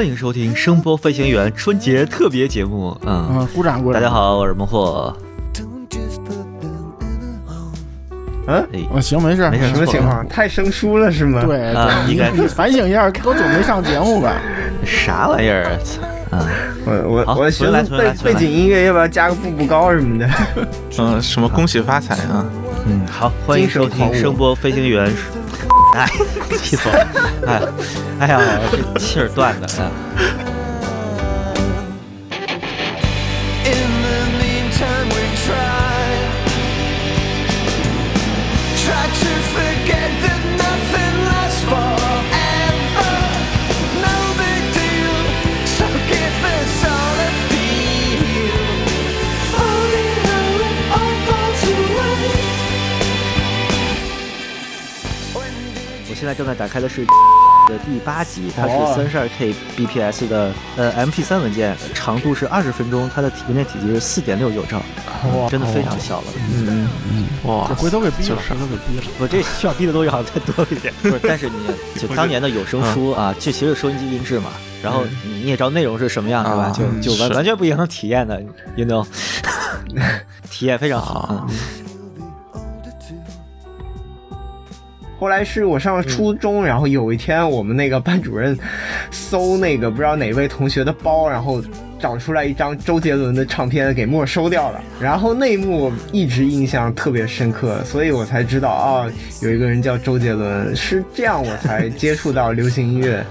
欢迎收听声波飞行员春节特别节目。嗯，嗯，鼓掌鼓掌。大家，好，我是孟获。嗯，行，没事。没事什么情况？太生疏了是吗？，对，啊应该你你反省一下，多久没上节目吧？啥玩意我我我寻重来思背背景音乐要不要加个步步高什么的？嗯，什么恭喜发财啊？嗯，好，欢迎收听声波飞行员。哎，气死我了！哎，哎呀，这气儿断的。在正在打开的是的第八集，它是哦三十二 K bps 的呃 MP 3文件，长度是二十分钟，它的文件体积是四点六九兆，哇真的非常小了。嗯，哇这，回头给逼了，就是回头给逼了。我这需要逼的东西好像再多一点。不是，但是你 就当年的有声书啊，这其实收音机音质嘛，然后你也知道内容是什么样，是吧？啊就就完完全不影响体验的，you know，体验非常好。嗯后来是我上了初中，然后有一天我们那个班主任搜那个不知道哪位同学的包，然后找出来一张周杰伦的唱片给没收掉了。然后那一幕我一直印象特别深刻，所以我才知道啊、有一个人叫周杰伦，是这样我才接触到流行音乐。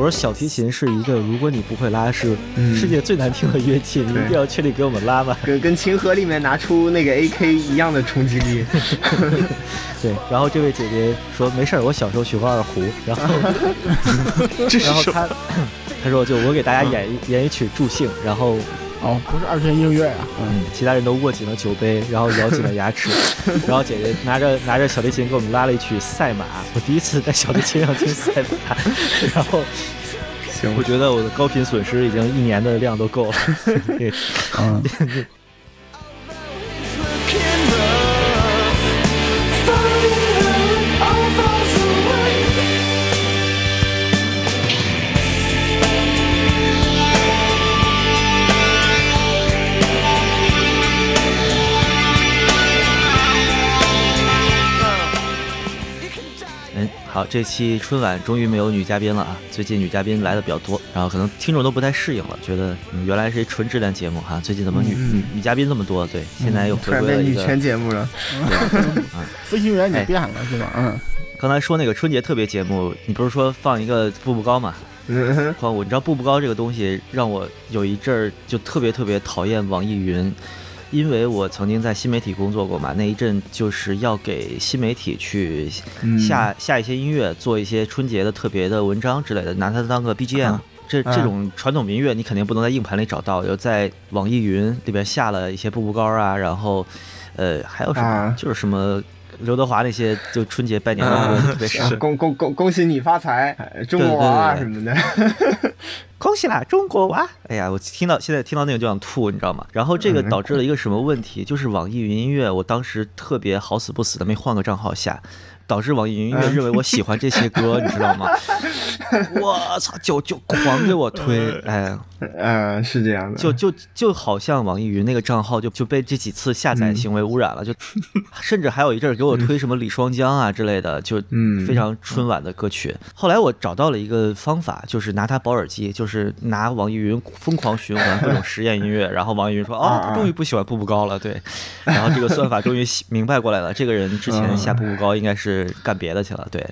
我说小提琴是一个，如果你不会拉，是嗯世界最难听的乐器，你一定要确定给我们拉吧？跟跟琴盒里面拿出那个 AK 一样的冲击力，对，然后这位姐姐说没事儿，我小时候学过二胡，然后？然后她 她说就我给大家演一演一曲助兴，然后哦，不是二泉映月啊，嗯，嗯，其他人都握紧了酒杯，然后咬紧了牙齿，然后姐姐拿着拿着小提琴给我们拉了一曲赛马，我第一次在小提琴上听赛马，然后行。我觉得我的高频损失已经一年的量都够了，嗯，好，这期春晚终于没有女嘉宾了啊！最近女嘉宾来的比较多，然后可能听众都不太适应了，觉得、嗯、原来是一纯质量节目哈，最近怎么女、女女嘉宾这么多？对，现在又回归了一个。然变女权节目了。飞行员你哎变了是吧？嗯，刚才说那个春节特别节目，你不是说放一个步步高嘛？嗯我你知道步步高这个东西，让我有一阵儿就特别特别讨厌网易云，因为我曾经在新媒体工作过嘛，那一阵就是要给新媒体去嗯。下、下一些音乐，做一些春节的特别的文章之类的，拿它当个 BGM。啊。这啊。这种传统民乐，你肯定不能在硬盘里找到，就在网易云里边下了一些步步高啊，然后，呃，还有什么，啊。就是什么刘德华那些，就春节拜年的歌、啊特别少。是恭恭恭恭喜你发财，哎中国娃娃什么的。恭喜啦，中国娃！哎呀，我听到现在听到那个就想吐，你知道吗？然后这个导致了一个什么问题？就是网易云音乐，我当时特别好死不死的没换个账号下，导致网易云音乐认为我喜欢这些歌，你知道吗？我操，就就狂给我推，哎，嗯，是这样的。就就就好像网易云那个账号就就被这几次下载行为污染了，就 甚至还有一阵儿给我推什么李双江啊之类的，就嗯。非常春晚的歌曲。后来我找到了一个方法，就是拿它保耳机，就是拿网易云疯狂循环各种实验音乐，然后网易云说哦，啊他终于不喜欢步步高了，对，然后这个算法终于明白过来了，这个人之前下步步高应该是干别的去了，对。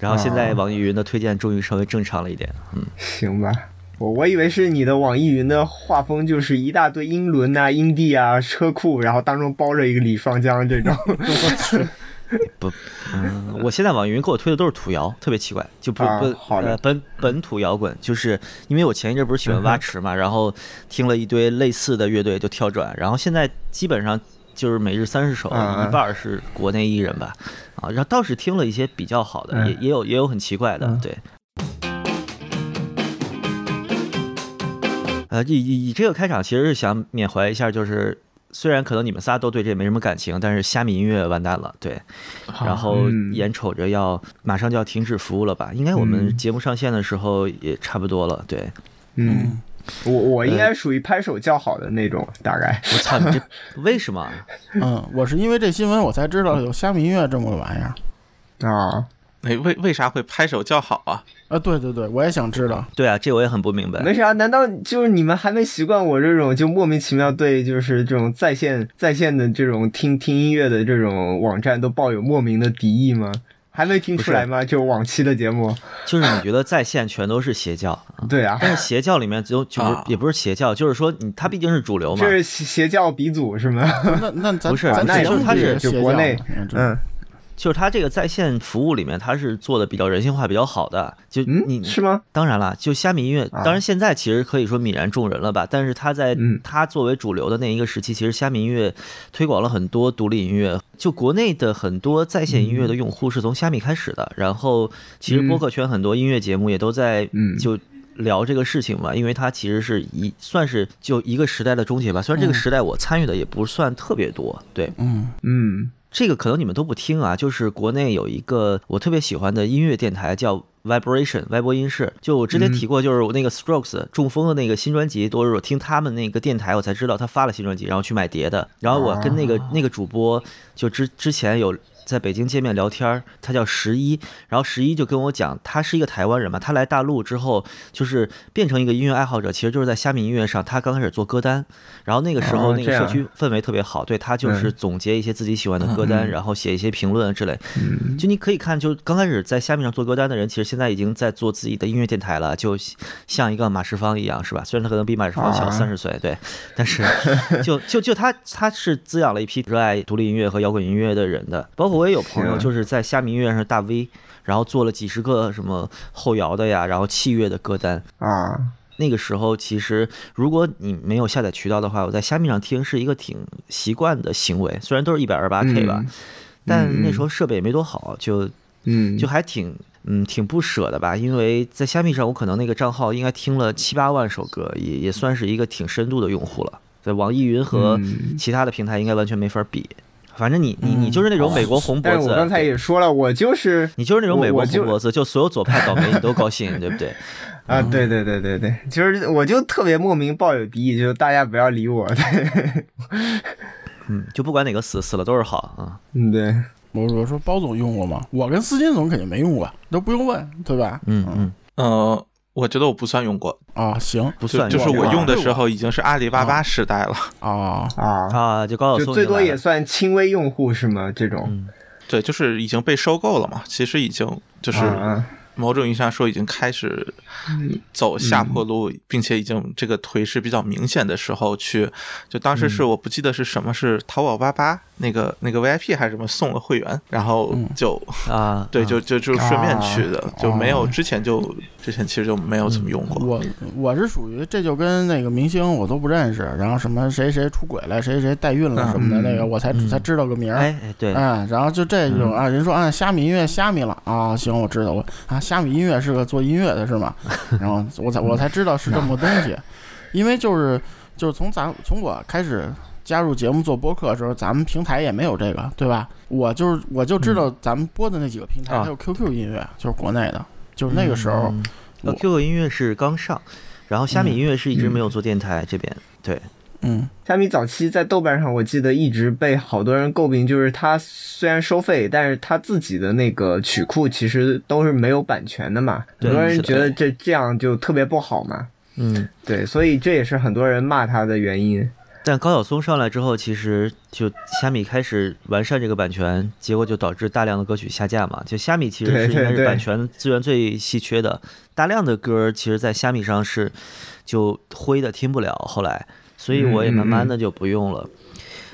然后现在网易云的推荐终于稍微正常了一点，嗯，行吧。我我以为是你的网易云的画风就是一大堆英伦啊、英帝啊、车库，然后当中包着一个李双江这种。不，嗯，我现在网易云给我推的都是土摇，特别奇怪，就不啊不好的呃本本土摇滚，就是因为我前一阵不是喜欢蛙池嘛，然后听了一堆类似的乐队就跳转，然后现在基本上就是每日三十首，啊一半是国内艺人吧，啊，然后倒是听了一些比较好的，嗯也也有也有很奇怪的，嗯对。呃，以以以这个开场，其实是想缅怀一下，就是虽然可能你们仨都对这没什么感情，但是虾米音乐完蛋了，对，然后嗯眼瞅着要马上就要停止服务了吧？应该我们嗯节目上线的时候也差不多了，对。嗯，我我应该属于拍手叫好的那种，大概。我操，你这 为什么？嗯，我是因为这新闻我才知道有虾米音乐这么个玩意儿。啊，哎，为为啥会拍手叫好啊？啊，对对对，我也想知道。对啊，这我也很不明白。没啥，难道就是你们还没习惯我这种就莫名其妙对就是这种在线在线的这种听听音乐的这种网站都抱有莫名的敌意吗？还没听出来吗？就往期的节目，就是你觉得在线全都是邪教啊？对啊，但是邪教里面只有就是啊也不是邪教，就是说你它毕竟是主流嘛这。是邪邪教鼻祖是吗？那那咱不是咱那也节目就是它是国内嗯就是它这个在线服务里面，它是做的比较人性化、比较好的。就你嗯，是吗？当然了，就虾米音乐，啊当然现在其实可以说泯然众人了吧。但是它在嗯它作为主流的那一个时期，其实虾米音乐推广了很多独立音乐。就国内的很多在线音乐的用户是从虾米开始的，然后其实播客圈很多音乐节目也都在嗯就。聊这个事情嘛，因为它其实是一算是就一个时代的终结吧。虽然这个时代我参与的也不算特别多，对，嗯嗯这个可能你们都不听啊，就是国内有一个我特别喜欢的音乐电台叫 Vibration 歪波音室，就我之前提过，就是我那个 Strokes 中风的那个新专辑，都是我听他们那个电台我才知道他发了新专辑，然后去买碟的。然后我跟那个那个主播就之之前有。在北京见面聊天儿，他叫十一，然后十一就跟我讲，他是一个台湾人嘛，他来大陆之后就是变成一个音乐爱好者，其实就是在虾米音乐上，他刚开始做歌单，然后那个时候那个社区氛围特别好，对他就是嗯总结一些自己喜欢的歌单，然后写一些评论之类。嗯就你可以看，就刚开始在虾米上做歌单的人，其实现在已经在做自己的音乐电台了，就像一个马世芳一样，是吧？虽然他可能比马世芳小啊三十岁，对，但是 就就就他他是滋养了一批热爱独立音乐和摇滚音乐的人的。包括我也有朋友就是在虾米音乐上大 V，然后做了几十个什么后摇的呀，然后器乐的歌单。啊，那个时候，其实如果你没有下载渠道的话，我在虾米上听是一个挺习惯的行为。虽然都是一百二十八 K 吧，嗯但那时候设备也没多好，就嗯，就还挺嗯挺不舍的吧。因为在虾米上，我可能那个账号应该听了七八万首歌，也也算是一个挺深度的用户了。在网易云和嗯其他的平台应该完全没法比。反正你你你就是那种美国红脖子，我刚才也说了，我就是你就是那种美国红脖子，就所有左派倒霉你都高兴，对不对？啊，对对对对对，就是我就特别莫名抱有敌意，就是大家不要理我，对，嗯，就不管哪个死死了都是好啊。嗯对，我我说包总用过吗？我跟司金总肯定没用过，都不用问，对吧？嗯嗯，呃，我觉得我不算用过，啊，行不算就是我用用的时候已经是阿里巴巴时代了。啊，啊，啊，就高晓就松最多也算轻微用户是吗？这种，嗯对，就是已经被收购了嘛，其实已经就是啊某种意义上说已经开始嗯。走下坡路，并且已经这个颓势比较明显的时候去，就当时是嗯。我不记得是什么，是淘宝八八那个那个 VIP 还是什么送了会员，然后嗯就啊，对，啊。就就就顺便去的，就没有哦。之前就之前其实就没有怎么用过。我我是属于这就跟那个明星我都不认识，然后什么谁谁出轨了，谁谁代孕了什么的，嗯那个我才嗯。才知道个名儿。哎哎对，嗯，然后就这种啊，人说啊，虾米音乐虾米了啊，行，我知道，我啊，虾米音乐是个做音乐的是吗？然后我才我才知道是这么个东西，因为就是就是从咱从我开始加入节目做播客的时候，咱们平台也没有这个，对吧？我就是我就知道咱们播的那几个平台，啊。还有 QQ 音乐，就是国内的，就是那个时候，嗯。我呃 QQ 音乐是刚上，然后虾米音乐是一直没有做电台这边，对，嗯虾米早期在豆瓣上，我记得一直被好多人诟病，就是它虽然收费，但是它自己的那个曲库其实都是没有版权的嘛，很多人觉得这这样就特别不好嘛。嗯。对，所以这也是很多人骂它的原因。但高晓松上来之后，其实就虾米开始完善这个版权，结果就导致大量的歌曲下架嘛。就虾米其实是应该是版权资源最稀缺的，大量的歌其实在虾米上是就灰的听不了，后来，所以我也慢慢的就不用了。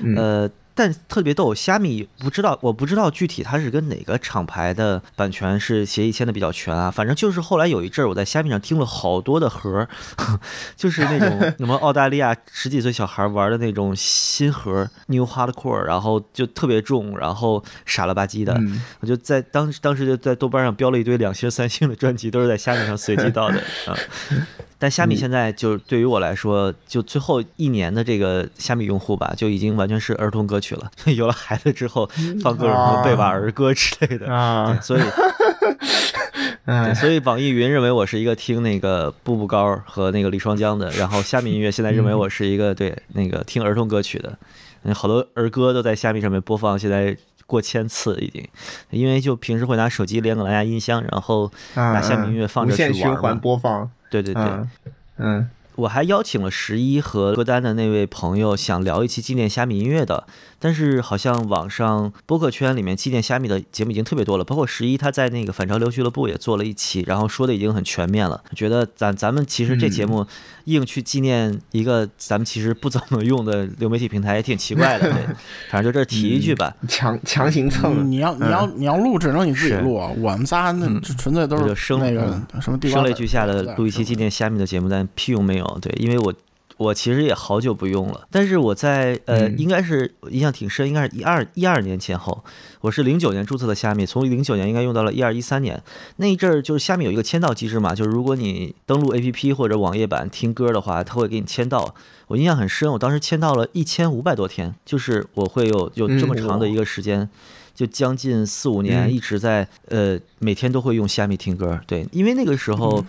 嗯呃，但特别逗，虾米不知道，我不知道具体它是跟哪个厂牌的版权是协议签的比较全啊。反正就是后来有一阵儿，我在虾米上听了好多的盒儿，就是那种 什么澳大利亚十几岁小孩玩的那种新盒 New Hardcore，然后就特别重，然后傻了吧唧的。嗯我就在当当时就在豆瓣上标了一堆两星、三星的专辑，都是在虾米上随机到的啊。但虾米现在就对于我来说，就最后一年的这个虾米用户吧，就已经完全是儿童歌曲了。有了孩子之后，放各种什么贝瓦儿歌之类的。啊对，，所以 所以网易云认为我是一个听那个步步高和那个李双江的，然后虾米音乐现在认为我是一个对那个听儿童歌曲的，嗯，好多儿歌都在虾米上面播放，现在过千次已经，因为就平时会拿手机连个蓝牙音箱，然后啊拿虾米音乐放着无限循环。播放，对对对，嗯嗯我还邀请了十一和歌单的那位朋友，想聊一期纪念虾米音乐的，但是好像网上播客圈里面纪念虾米的节目已经特别多了，包括十一他在那个反潮流俱乐部也做了一期，然后说的已经很全面了。觉得咱咱们其实这节目硬去纪念一个咱们其实不怎么用的流媒体平台也挺奇怪的，对，反正就这儿提一句吧。强强行蹭，你要你要你要录，只能你自己是录。我们仨那嗯纯粹都是生那个嗯什么声泪俱下的录一期纪念虾米的节目，但屁用没有。对，因为我我其实也好久不用了，但是我在呃，嗯应该是印象挺深，应该是一二一二年前后，我是零九年注册的虾米，从零九年应该用到了一二一三年那一阵儿，就是虾米有一个签到机制嘛，就是如果你登录 APP 或者网页版听歌的话，它会给你签到。我印象很深，我当时签到了一千五百多天，就是我会有有这么长的一个时间。就将近四五年嗯一直在、呃每天都会用虾米听歌，对，因为那个时候，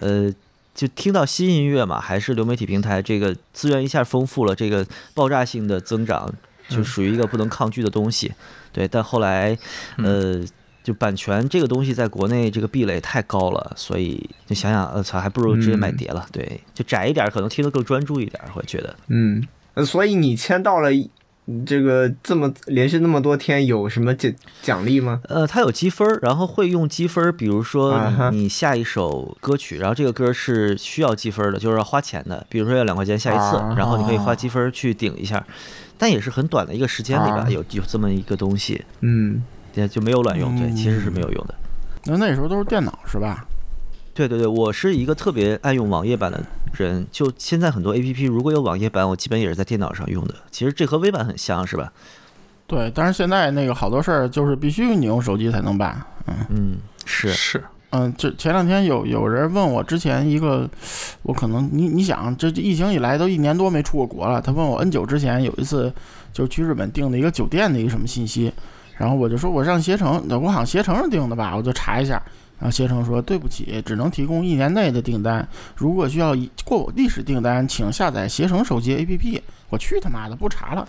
呃就听到新音乐嘛，还是流媒体平台这个资源一下丰富了，这个爆炸性的增长就属于一个不能抗拒的东西，对。但后来，呃，就版权这个东西在国内这个壁垒太高了，所以就想想，呃操，还不如直接买碟了，对，就窄一点，可能听得更专注一点，会觉得。嗯，呃所以你签到了这个这么连续那么多天，有什么奖奖励吗？呃，它有积分儿，然后会用积分儿，比如说你你下一首歌曲，然后这个歌是需要积分儿的，就是要花钱的，比如说要两块钱下一次，啊然后你可以花积分儿去顶一下，但也是很短的一个时间里吧，啊有有这么一个东西，嗯也就没有卵用，对，其实是没有用的。那那时候都是电脑是吧？对对对，我是一个特别爱用网页版的人，就现在很多 A P P 如果有网页版，我基本也是在电脑上用的。其实这和微版很像，是吧？对，但是现在那个好多事儿就是必须你用手机才能办。嗯嗯，是，是，嗯，这前两天有有人问我之前一个，我可能你你想，这疫情以来都一年多没出过国了，他问我 N 九之前有一次就去日本订的一个酒店的一个什么信息，然后我就说我上携程，我好像携程上订的吧，我就查一下。然后携程说：“对不起，只能提供一年内的订单。如果需要过历史订单，请下载携程手机 APP。”我去他妈的，不查了。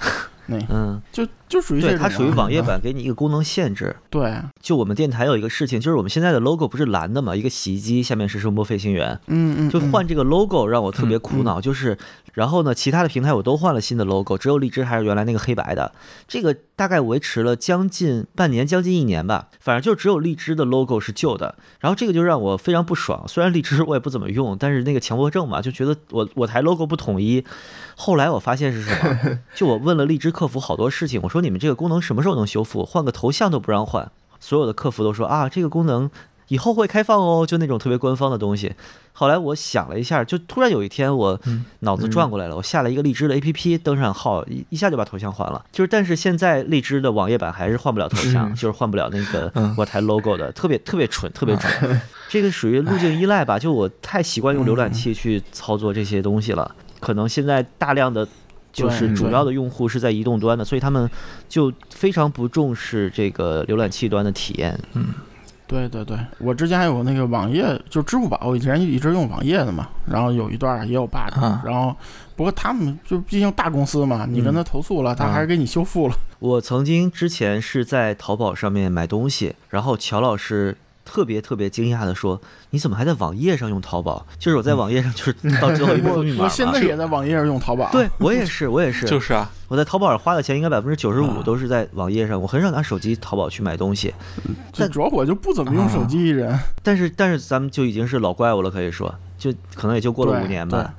那嗯，就就属于这对，它属于网页嗯。版给你一个功能限制。对，就我们电台有一个事情，就是我们现在的 logo 不是蓝的嘛，一个洗衣机下面是声波飞行员，嗯嗯，就嗯换这个 logo 让我特别苦恼，就是然后呢，其他的平台我都换了新的 logo，只有荔枝还是原来那个黑白的，这个大概维持了将近半年，将近一年吧，反正就只有荔枝的 logo 是旧的，然后这个就让我非常不爽。虽然荔枝我也不怎么用，但是那个强迫症嘛，就觉得我我台 logo 不统一。后来我发现是什么？就我问了荔枝客服好多事情，我说你们这个功能什么时候能修复？换个头像都不让换，所有的客服都说啊，这个功能以后会开放哦，就那种特别官方的东西。后来我想了一下，就突然有一天我脑子转过来了，我下了一个荔枝的 APP，登上号，一一下就把头像换了。就是但是现在荔枝的网页版还是换不了头像，就是换不了那个我台 logo 的，特别特别蠢，特别蠢。这个属于路径依赖吧？就我太习惯用浏览器去操作这些东西了，可能现在大量的。就是主要的用户是在移动端的，所以他们就非常不重视这个浏览器端的体验。嗯对对对，我之前还有那个网页，就支付宝，我以前一直用网页的嘛，然后有一段也有 bug，、啊然后不过他们就毕竟大公司嘛，你跟他投诉了，他还是给你修复了。我曾经之前是在淘宝上面买东西，然后乔老师特别特别惊讶的说：“你怎么还在网页上用淘宝？”就是我在网页上 就是到最后一步我密码 我现在也在网页上用淘宝。对我也是，我也是，就是啊，我在淘宝上花的钱应该百分之九十五啊都是在网页上，我很少拿手机淘宝去买东西。但主要我就不怎么用手机，人。但是但是咱们就已经是老怪物了，可以说，就可能也就过了五年吧。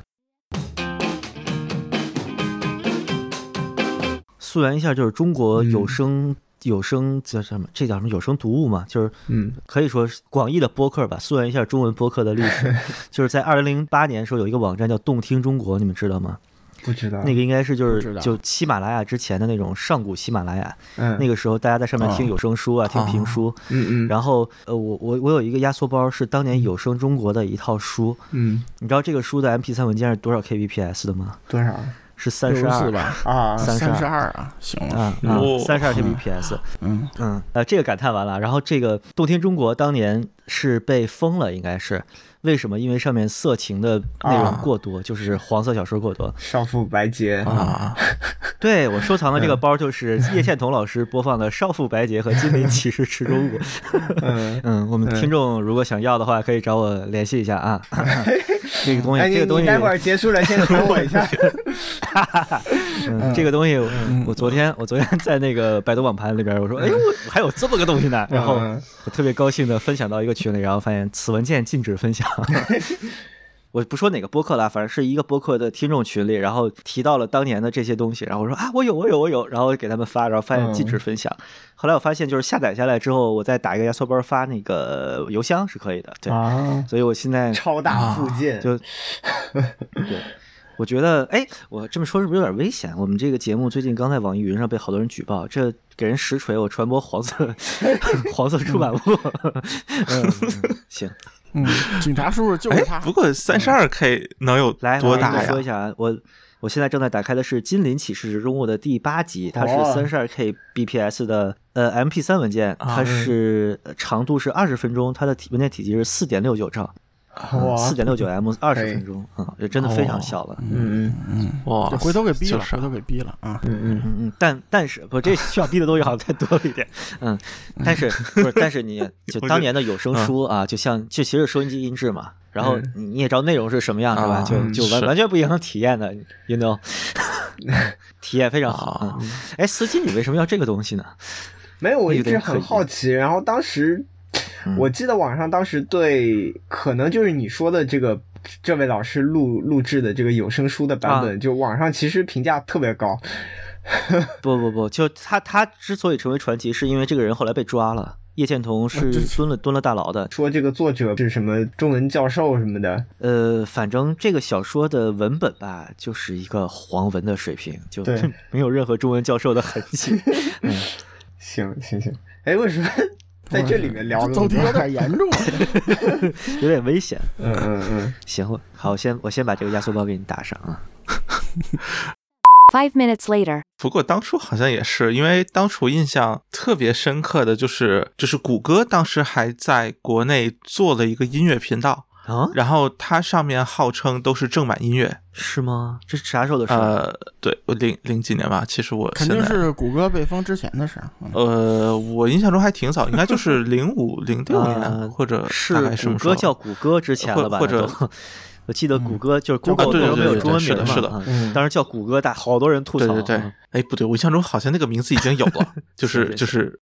溯源一下，就是中国有嗯声、有声叫什么？这叫什么？有声读物嘛，就是嗯可以说是广义的播客吧。溯源一下中文播客的历史，就是在二零零八年的时候有一个网站叫动听中国，你们知道吗？不知道那个应该是就是就喜马拉雅之前的那种上古喜马拉雅，嗯那个时候大家在上面听哦有声书啊，听评书。嗯嗯然后呃，我我我有一个压缩包，是当年有声中国的一套书。嗯你知道这个书的 MP3 文件是多少 kbps 的吗？多少是三十二吧，啊？三十二。二啊，行了，三十二 kbps。嗯，嗯，呃，这个感叹完了，然后这个动听中国当年是被封了，应该是。为什么？因为上面色情的内容啊。过多，就是黄色小说过多。少妇白洁。啊，对我收藏的这嗯个包就是叶倩彤老师播放的《少妇白洁》和《金陵骑士池中物》。嗯，嗯，我们听众如果想要的话，可以找我联系一下啊。这个东西，这个东西，你待会儿结束了先传我一下。嗯，这个东西，我昨天我昨天在那个百度网盘里边，我说，哎呦，我还有这么个东西呢，然后嗯我特别高兴的分享到一个群里，然后发现此文件禁止分享。我不说哪个播客了，反正是一个播客的听众群里，然后提到了当年的这些东西，然后我说啊，我有，我有，我有，然后给他们发，然后发现禁止分享。后来我发现，就是下载下来之后，我再打一个压缩包发那个邮箱是可以的，对。啊，所以我现在超大附件，就 对，我觉得，哎，我这么说是不是有点危险？我们这个节目最近刚在网易云上被好多人举报，这给人实锤，我传播黄色 黄色出版物。嗯，行，嗯，警察叔叔就是哎他，，不过三十二 K 能有来，多大我跟你说一呀？下啊，我我现在正在打开的是《金陵启示之中物》的第八集，它是哦。三十二 K bps 的呃 MP 3文件，它是呃长度是二十分钟，它的体文件体积是四点六九兆，哇，四点六九 M 二十分钟啊，这真的非常小了。嗯嗯嗯哇这，回头给逼了，就是回头给逼了啊！嗯嗯嗯嗯，但但是不，这 需要逼的东西好像太多了一点，嗯，但是不是，但是你 就当年的有声书啊，就像就其实收音机音质嘛，然后嗯你你也知道内容是什么样是吧？啊就就完完全不影响体验的，you know，体验非常好。哎，司机，你为什么要这个东西呢？没有，我一直很好奇。然后当时，嗯我记得网上当时对，可能就是你说的这个这位老师录录制的这个有声书的版本，啊就网上其实评价特别高。不不不，就他他之所以成为传奇，是因为这个人后来被抓了。叶倩彤是蹲了蹲了大牢的，说这个作者是什么中文教授什么的，呃，反正这个小说的文本吧，就是一个黄文的水平，就 没有任何中文教授的痕迹。嗯，行行行，哎，为什么在这里面聊 走题有？点严重啊！有点危险。嗯嗯嗯，行，我好，我先我先把这个压缩包给你打上啊。Five minutes later. 不过当初好像也是，因为当初印象特别深刻的就是，就是谷歌当时还在国内做了一个音乐频道，啊，然后它上面号称都是正版音乐。是吗？这是啥时候的事？呃，对，我零零几年吧，其实我肯定是谷歌被封之前的事呃，我印象中还挺早，应该就是 零五零六年、呃或者是大概什么时候谷歌叫谷歌之前了吧？或或者 我记得谷歌就是叫 Google 对对都没有对中文名嘛，是的是的当时叫谷歌，大好多人吐槽。对对哎，不对，我印象中好像那个名字已经有了，就是是就是，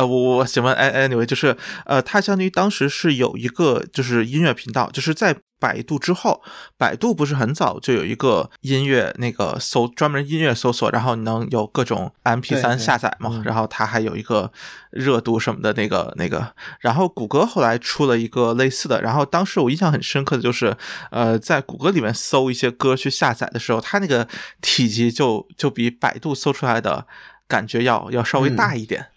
呃，我我行吧，哎，anyway，就是呃，它相当于当时是有一个就是音乐频道，就是在百度之后，百度不是很早就有一个音乐那个搜专门音乐搜索，然后你能有各种 MP 3对对下载嘛，嗯。然后它还有一个热度什么的那个那个，然后谷歌后来出了一个类似的，然后当时我印象很深刻的就是，呃，在谷歌里面搜一些歌去下载的时候，它那个体积就就比百度搜出来的感觉要要稍微大一点，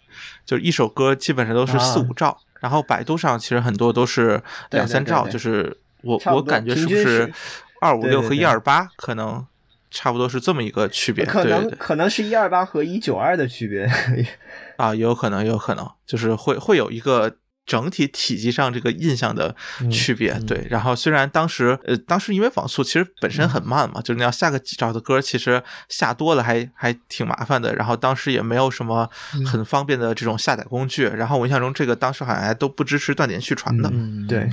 就是一首歌基本上都是四啊五兆，然后百度上其实很多都是两三兆，对对对就是我我感觉是不是是二五六和一二八可能差不多是这么一个区别，可。能可能是一二八和一九二的区别。啊，也有可能，有可能，就是会会有一个整体体积上这个印象的区别。对，然后虽然当时呃，当时因为网速其实本身很慢嘛，就是你要下个几兆的歌，其实下多了还还挺麻烦的。然后当时也没有什么很方便的这种下载工具。然后我印象中这个当时好像还都不支持断点续传的。嗯，对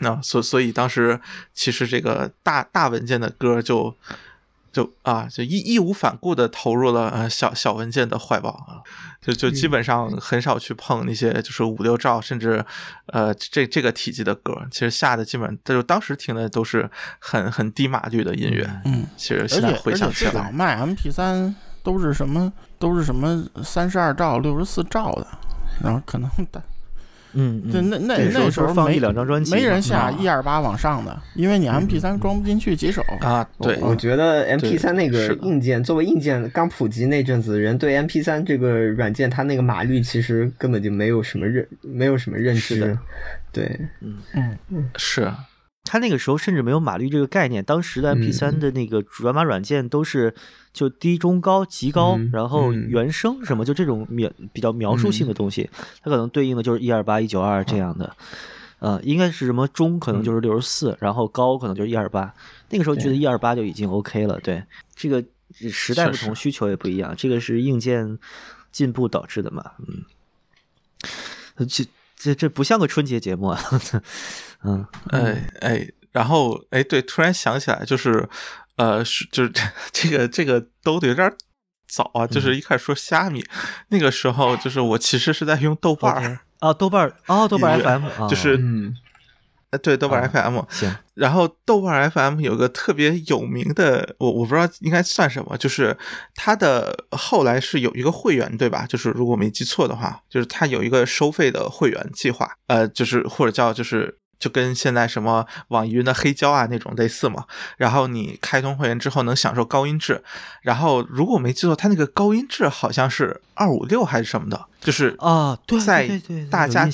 那所所以当时其实这个大大文件的歌就就啊就义义无反顾的投入了呃小小文件的怀抱啊，就就基本上很少去碰那些就是五六兆甚至呃这这个体积的歌，其实下的基本就当时听的都是很很低码率的音乐，嗯，其实现在回想起来，最早卖 MP 三都是什么都是什么三十二兆、六十四兆的，然后可能的。嗯对，嗯，那那那时候放一两张专辑没人下嗯。一二八往上的，因为你 MP 三装不进去几首。啊，对，我觉得 M P 对三那个是。硬件，作为硬件刚普及那阵子，人对 M P 三这个软件，它那个码率其实根本就没有什么认，没有什么认知是的。对，嗯，是。他那个时候甚至没有码率这个概念，当时的 MP 3的那个转码软件都是就低、中、高、极高，嗯然后嗯原声什么，就这种描比较描述性的东西，它可能对应的就是一二八、一九二这样的。呃，应该是什么中可能就是六十四，然后高可能就是一二八。那个时候觉得一二八就已经 OK 了。对，这个时代不同，需求也不一样，这个是硬件进步导致的嘛。嗯，呃这这这不像个春节节目啊。嗯，哎哎，然后哎，对，突然想起来，就是呃，是就是 这个这个兜的有点早啊，就是一开始说虾米，那个时候就是我其实是在用豆瓣哦，豆瓣儿哦，豆瓣儿 FM 啊，就是对豆瓣啊 FM，行，然后豆瓣 FM 有个特别有名的，我我不知道应该算什么，就是它的后来是有一个会员，对吧？就是如果没记错的话，就是它有一个收费的会员计划，呃，就是或者叫就是。就跟现在什么网易云的黑胶啊那种类似嘛，然后你开通会员之后能享受高音质，然后如果我没记错，它那个高音质好像是二五六还是什么的，就是啊，对，在对对对大家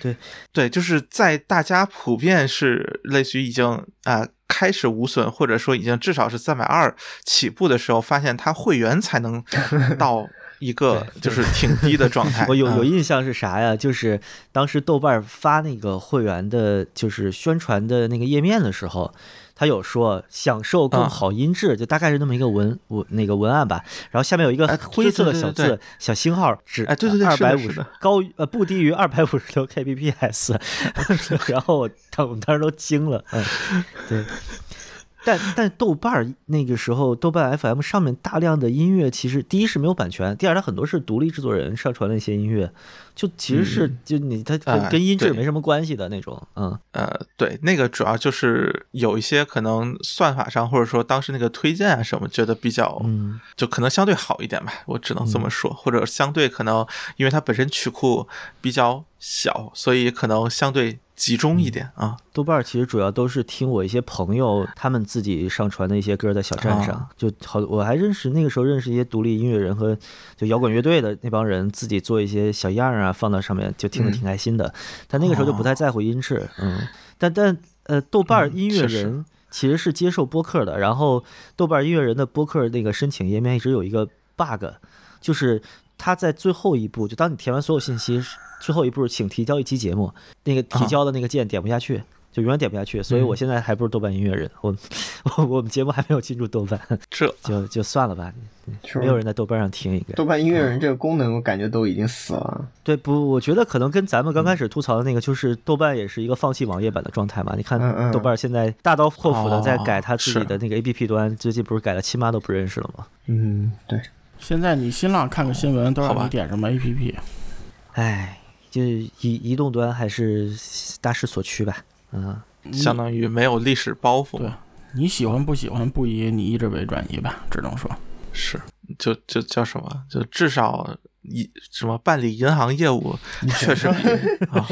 对，对，就是在大家普遍是类似于已经啊、呃开始无损，或者说已经至少是三百二起步的时候，发现它会员才能到一个就是挺低的状态。我有有嗯印象是啥呀？就是当时豆瓣发那个会员的，就是宣传的那个页面的时候，他有说享受更啊好音质，就大概是那么一个文文那个文案吧。然后下面有一个哎灰色的小对对对对字，小星号，只哎对对对二百五十高呃不低于二百五十六 kbps，然后我当我们当时都惊了，嗯，对。但但豆瓣儿那个时候，豆瓣 FM 上面大量的音乐，其实第一是没有版权，第二它很多是独立制作人上传的一些音乐，就其实是、就你它跟音质没什么关系的那种，嗯。呃，对，那个主要就是有一些可能算法上，或者说当时那个推荐啊什么，觉得比较嗯。就可能相对好一点吧，我只能这么说，或者相对可能因为它本身曲库比较小，所以可能相对集中一点啊。豆瓣儿其实主要都是听我一些朋友他们自己上传的一些歌在小站上，啊。就好，我还认识那个时候认识一些独立音乐人和就摇滚乐队的那帮人，自己做一些小样儿啊放到上面，就听得挺开心的。但那个时候就不太在乎音质，嗯，但但呃，豆瓣儿音乐人其实是接受播客的，然后豆瓣儿音乐人的播客那个申请页面一直有一个 bug，就是它在最后一步，就当你填完所有信息，最后一步请提交一期节目，那个提交的那个键点不下去。就永远点不下去，所以我现在还不是豆瓣音乐人，我 我我们节目还没有进入豆瓣，这 就就算了吧，没有人在豆瓣上听一个。豆瓣音乐人这个功能，我感觉都已经死了。对不？我觉得可能跟咱们刚开始吐槽的那个，就是豆瓣也是一个放弃网页版的状态嘛。你看豆瓣现在大刀阔斧的在改哦它自己的那个 APP 端，最近不是改了亲妈都不认识了吗？嗯，对，现在你新浪看个新闻都让你点什么 APP，哎，就移移动端还是大势所趋吧。嗯，相当于没有历史包袱对。你喜欢不喜欢不以你意志为转移吧，只能说。是，就就叫什么？就至少一什么办理银行业务，确实比啊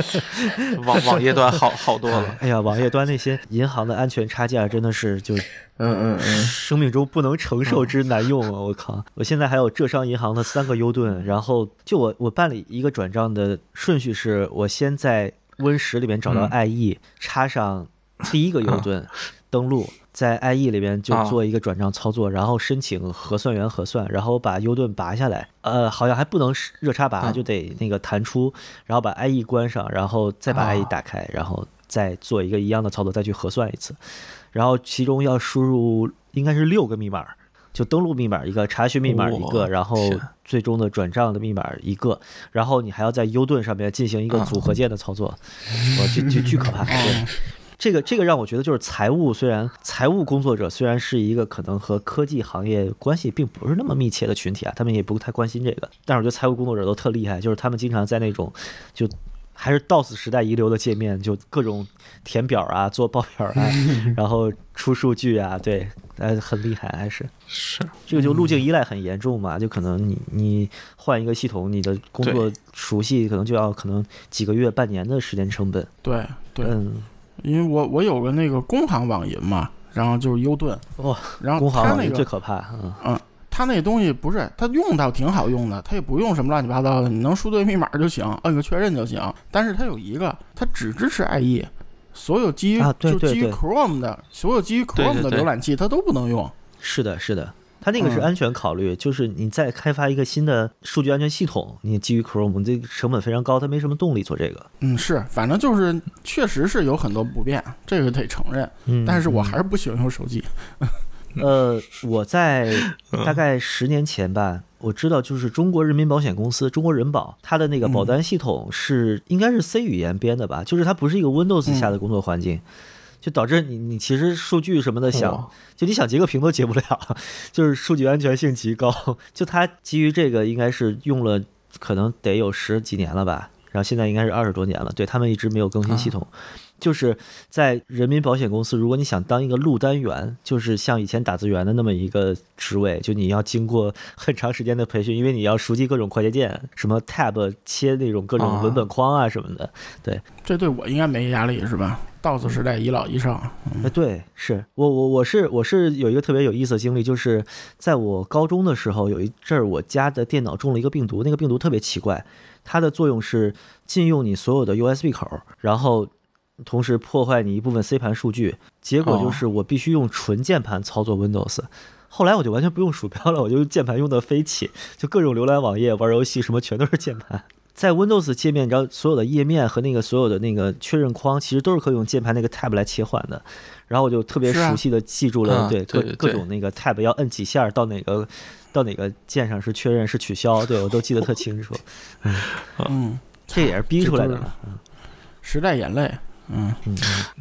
网网页端好好多了。哎呀，网页端那些银行的安全插件真的是就嗯嗯嗯，生命中不能承受之难用啊！我靠，我现在还有浙商银行的三个 U 盾，然后就我我办理一个转账的顺序是，我先在 Win 十里面找到嗯 IE，、插上第一个 U 盾，登录，在 IE 里边就啊。做一个转账操作，然后申请核算员核算，然后把 U 盾拔下来，呃，好像还不能是热插拔，啊就得那个弹出，然后把 IE 关上，然后再把啊。IE 打开，然后再做一个一样的操作，再去核算一次。然后其中要输入应该是六个密码，就登录密码一个，查询密码一个，我然后最终的转账的密码一个，然后你还要在 U 盾上面进行一个啊组合键的操作，我就就巨可怕。这个这个让我觉得就是财务，虽然财务工作者虽然是一个可能和科技行业关系并不是那么密切的群体啊，他们也不太关心这个，但是我觉得财务工作者都特厉害，就是他们经常在那种就。还是 DOS 时代遗留的界面，就各种填表啊、做报表啊，然后出数据啊，对，呃，很厉害，还是是这个就路径依赖很严重嘛，就可能你你换一个系统，你的工作熟悉可能就要可能几个月、半年的时间成本。对对，嗯，因为我我有个那个工行网银嘛，然后就是优盾，哇，然后工行它那个网银最可怕，嗯，它那东西不是它用倒挺好用的，它也不用什么乱七八糟的，你能输对密码就行，摁个确认就行。但是它有一个，它只支持 IE，所有基于、啊对就基于 Chrome 的所有基于 Chrome 的浏览器它都不能用。是的，是的。它那个是嗯安全考虑，就是你再开发一个新的数据安全系统，你基于 Chrome，这个成本非常高，它没什么动力做这个。嗯，是，反正就是确实是有很多不便，这个得承认。嗯，但是我嗯还是不喜欢用手机。呃，我在嗯大概十年前吧，我知道就是中国人民保险公司中国人保，它的那个保单系统是、应该是 C 语言编的吧，就是它不是一个 Windows 下的工作环境，就导致你你其实数据什么的想，哇就你想截个屏都截不了，就是数据安全性极高。就它基于这个应该是用了可能得有十几年了吧，然后现在应该是二十多年了，对他们一直没有更新系统。就是在人民保险公司，如果你想当一个录单员，就是像以前打字员的那么一个职位，就你要经过很长时间的培训，因为你要熟悉各种快捷键，什么 tab 切那种各种文本框啊什么的。对这对我应该没压力是吧？DOS 时代遗老遗少。哎，对，是我我我是我是有一个特别有意思的经历，就是在我高中的时候，有一阵儿我家的电脑中了一个病毒，那个病毒特别奇怪，它的作用是禁用你所有的 USB 口，然后同时破坏你一部分 C 盘数据，结果就是我必须用纯键盘操作 Windows。后来我就完全不用鼠标了，我就用键盘用的飞起，就各种浏览网页、玩游戏什么全都是键盘。在 Windows 界面，你知道所有的页面和那个所有的那个确认框，其实都是可以用键盘那个 Tab 来切换的。然后我就特别熟悉的记住了，啊对各各种那个 Tab 要摁几下到哪个到哪个键上是确认是取消，对我都记得特清楚。嗯，这也是逼出来的嘛。时代眼泪。嗯，嗯，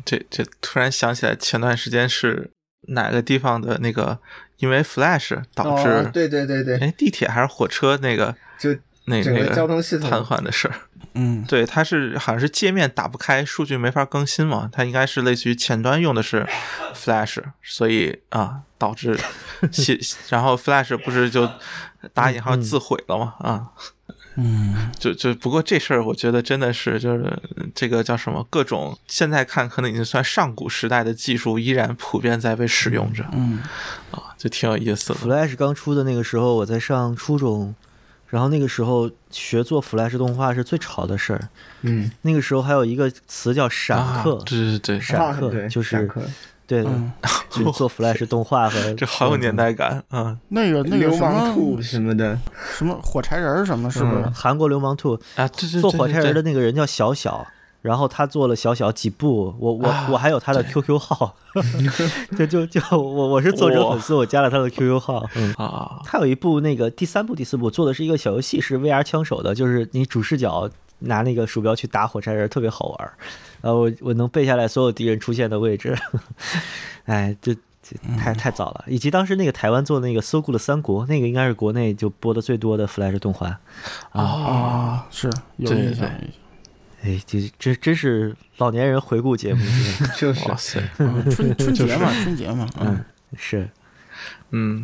这这突然想起来，前段时间是哪个地方的那个，因为 Flash 导致，哦，对对对对，哎，地铁还是火车那个就那个那个交通系统瘫痪的事儿。嗯，对，它是好像是界面打不开，数据没法更新嘛，它应该是类似于前端用的是 Flash，所以啊导致 系，然后 Flash 不是就打引号自毁了嘛啊，嗯，就就不过这事儿我觉得真的是就是这个叫什么各种现在看可能已经算上古时代的技术依然普遍在被使用着嗯，啊，就挺有意思的。Flash 刚出的那个时候，我在上初中，然后那个时候学做 Flash 动画是最潮的事儿。嗯，那个时候还有一个词叫闪啊客，对对对，闪客就是对，嗯 就做 Flash 动画和 这好有年代感啊那个那流个什么氓兔什么的，什么火柴人儿什么，是不是？嗯韩国流氓兔啊！对对对，做火柴人的那个人叫小小，然后他做了小小几部，我我啊我还有他的 QQ 号，就就就我我是作者粉丝，我加了他的 QQ 号。嗯，啊，他有一部那个第三部第四部做的是一个小游戏，是 VR 枪手的，就是你主视角拿那个鼠标去打火柴人，特别好玩儿。然后我我能背下来所有敌人出现的位置，哎，这这太太早了。以及当时那个台湾做的那个《So Good 三国》，那个应该是国内就播的最多的 Flash 动画。啊，啊，是有对印象。哎，这这真是老年人回顾节目，就是哇塞，嗯春 春节嘛，春节嘛，嗯嗯，是。嗯，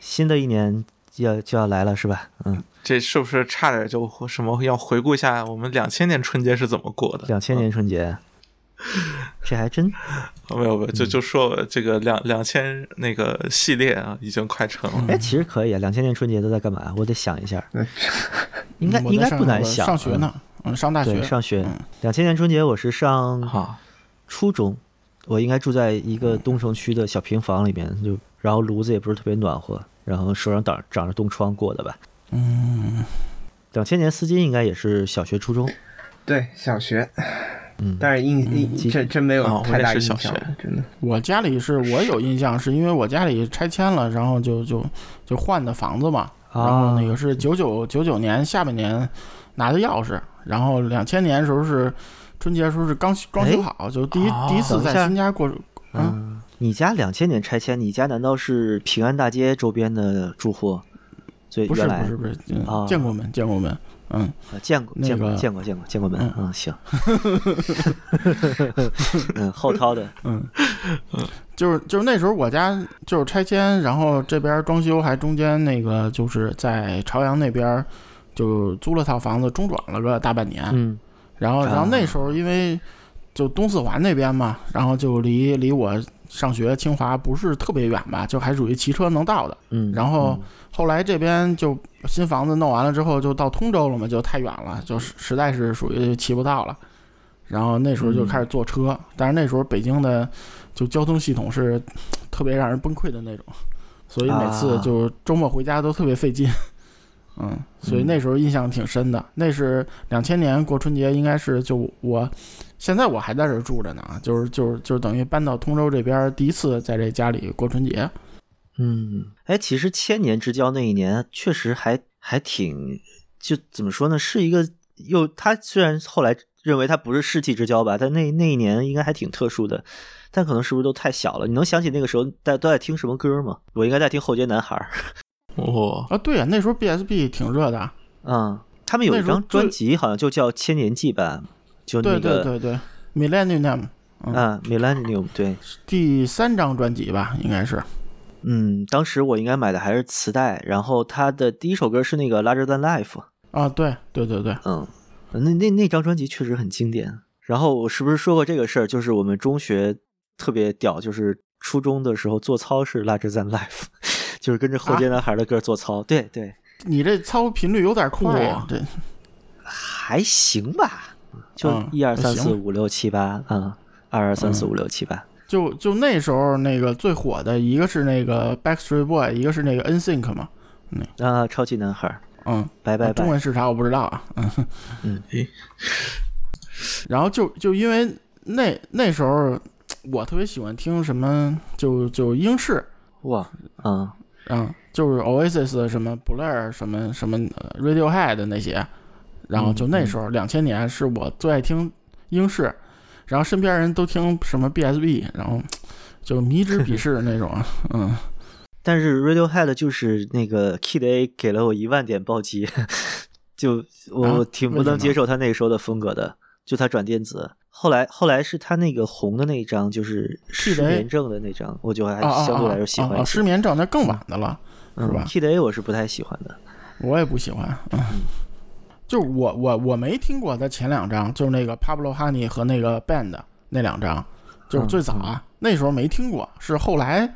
新的一年要就要来了，是吧？嗯，这是不是差点就什么要回顾一下我们两千年春节是怎么过的？两千年春节，这还真啊没有没有，就就说这个两两千那个系列啊，已经快成了。哎，其实可以啊。两千年春节都在干嘛？我得想一下，嗯 应该应该不难想。上学呢，嗯，上大嗯，学，，上学嗯。两千年春节我是上啊，初中，我应该住在一个东城区的小平房里面，就然后炉子也不是特别暖和，然后手上长长着冻疮过的吧。嗯，两千年丝巾应该也是小学、初中。对小学，嗯，但是印印其真真没有太大也是小印象了学，真的。我家里是我有印象，是因为我家里拆迁了，然后就就就换的房子嘛，然后那个是九九九九年下半年拿的钥匙，然后两千年的时候是春节的时候是刚装修好，就第一、哦第一次在新家过，嗯，嗯，你家两千年拆迁，你家难道是平安大街周边的住户？最不是不是不是，嗯。啊建国门见过门，嗯，啊见过那见过个见过见过见过门嗯，嗯行，嗯后掏的，嗯。就是就是那时候我家就是拆迁，然后这边装修，还中间那个就是在朝阳那边就租了套房子，中转了个大半年。嗯。然后然后啊。那时候因为就东四环那边嘛，然后就离离我上学清华不是特别远吧，就还属于骑车能到的。嗯，然后嗯后来这边就新房子弄完了之后，就到通州了嘛，就太远了，就实实在是属于骑不到了。然后那时候就开始坐车，但是那时候北京的就交通系统是特别让人崩溃的那种，所以每次啊就周末回家都特别费劲。嗯，所以那时候印象挺深的。那是两千年过春节，应该是就我，现在我还在这儿住着呢，就是就是就是等于搬到通州这边，第一次在这家里过春节。嗯，哎，其实千年之交那一年确实还还挺，就怎么说呢，是一个又他虽然后来认为他不是世纪之交吧，但那那一年应该还挺特殊的，但可能是不是都太小了？你能想起那个时候大家都在听什么歌吗？我应该在听后街男孩儿，哦，啊，对呀、那时候 BSB 挺热的。嗯，他们有一张专辑好像就叫《千年记》吧，就那对对对对，Millennium 嗯啊，Millennium，对，第三张专辑吧，应该是。嗯，当时我应该买的还是磁带，然后他的第一首歌是那个《Larger Than Life》，啊，对对对对，嗯，那那那张专辑确实很经典。然后我是不是说过这个事儿？就是我们中学特别屌，就是初中的时候做操是《Larger Than Life》，就是跟着后街男孩的歌做操。对对，你这操频率有点快呀、哇这还行吧，就嗯一二三行四五六七八啊，二二三四五六七八。就就那时候那个最火的一个是那个 Backstreet Boy，一个是那个 NSYNC 嘛，嗯啊，超级男孩，嗯，拜拜拜。中文是啥我不知道啊，嗯。嗯 诶。然后就就因为那那时候我特别喜欢听什么，就就英式，哇，嗯。嗯，就是 Oasis 什么 Blur 什么什么呃 Radiohead 那些，然后就那时候两千年是我最爱听英式，然后身边人都听什么 BSB，然后 就迷之鄙视那种，嗯，但是 Radiohead 就是那个 Kid A 给了我一万点暴击，就我挺不能接受他那个时候的风格的，就他转电子。后来后来是他那个红的那一张，就是失眠症的那张，我就还啊啊相对啊来说喜欢。啊啊失眠症那更晚的了，嗯是吧 Kid A 我是不太喜欢的。我也不喜欢，嗯。就是我我我没听过他前两张，就是那个 Pablo Honey 和那个 Band 那两张，就是最早啊，那时候没听过，是后来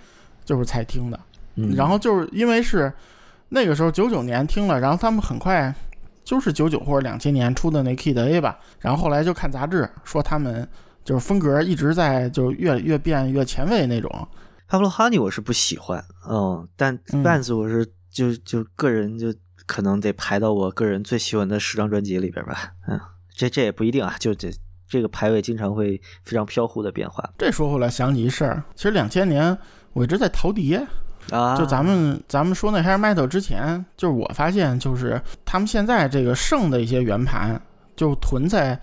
就是才听的。嗯，然后就是因为是那个时候九九年听了，然后他们很快就是九九或者两千年出的那 Kid A 吧，然后后来就看杂志说他们就是风格一直在就越越变越前卫那种。Pablo Honey 我是不喜欢，嗯，但嗯 Bands 我是就就个人就可能得排到我个人最喜欢的十张专辑里边吧，嗯，这这也不一定啊，就这这个排位经常会非常飘忽的变化这说回来想起一事儿，其实两千年我一直在陶碟。啊。就咱们咱们说那 hair metal 之前，就是我发现，就是他们现在这个剩的一些圆盘，就囤在，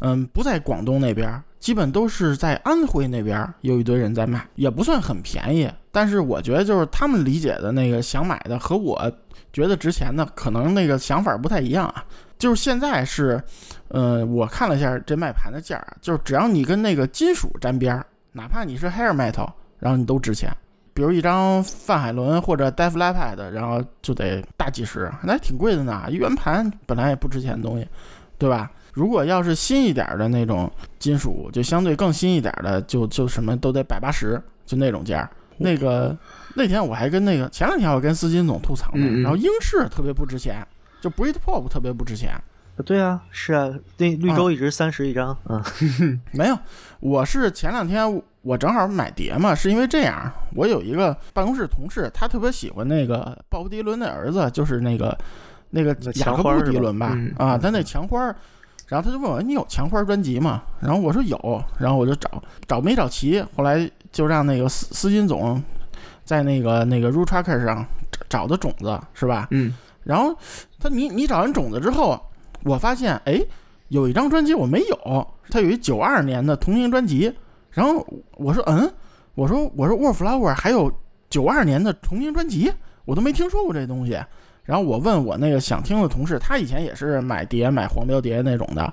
嗯，不在广东那边，基本都是在安徽那边有一堆人在卖，也不算很便宜。但是我觉得就是他们理解的那个想买的和我觉得值钱的，可能那个想法不太一样啊。就是现在是，呃，我看了一下这卖盘的价儿，就是只要你跟那个金属沾边儿，哪怕你是 hair metal，然后你都值钱。比如一张范海伦或者 Def l e p a d 然后就得大几十，那还挺贵的呢。圆盘本来也不值钱的东西，对吧？如果要是新一点的那种金属，就相对更新一点的，就就什么都得百八十，就那种价儿。那个那天我还跟那个前两天我跟司金总吐槽呢，嗯。嗯然后英式特别不值钱，就 Britpop 特别不值钱。对啊，是啊，那绿洲一直三十一张，嗯。没有，我是前两天我正好买碟嘛，是因为这样，我有一个办公室同事，他特别喜欢那个鲍勃迪伦的儿子，就是那个那个那雅各布迪伦吧，嗯啊，他那墙花儿，然后他就问我你有墙花专辑吗？然后我说有，然后我就找找没找齐，后来就让那个司司金总在那个那个 Root Tracker 上找找的种子是吧？嗯，然后他你你找完种子之后，我发现哎，有一张专辑我没有，他有一九二年的同名专辑，然后我说嗯，我说我说 Wallflower 还有九二年的同名专辑，我都没听说过这东西。然后我问我那个想听的同事，他以前也是买碟买黄标碟那种的，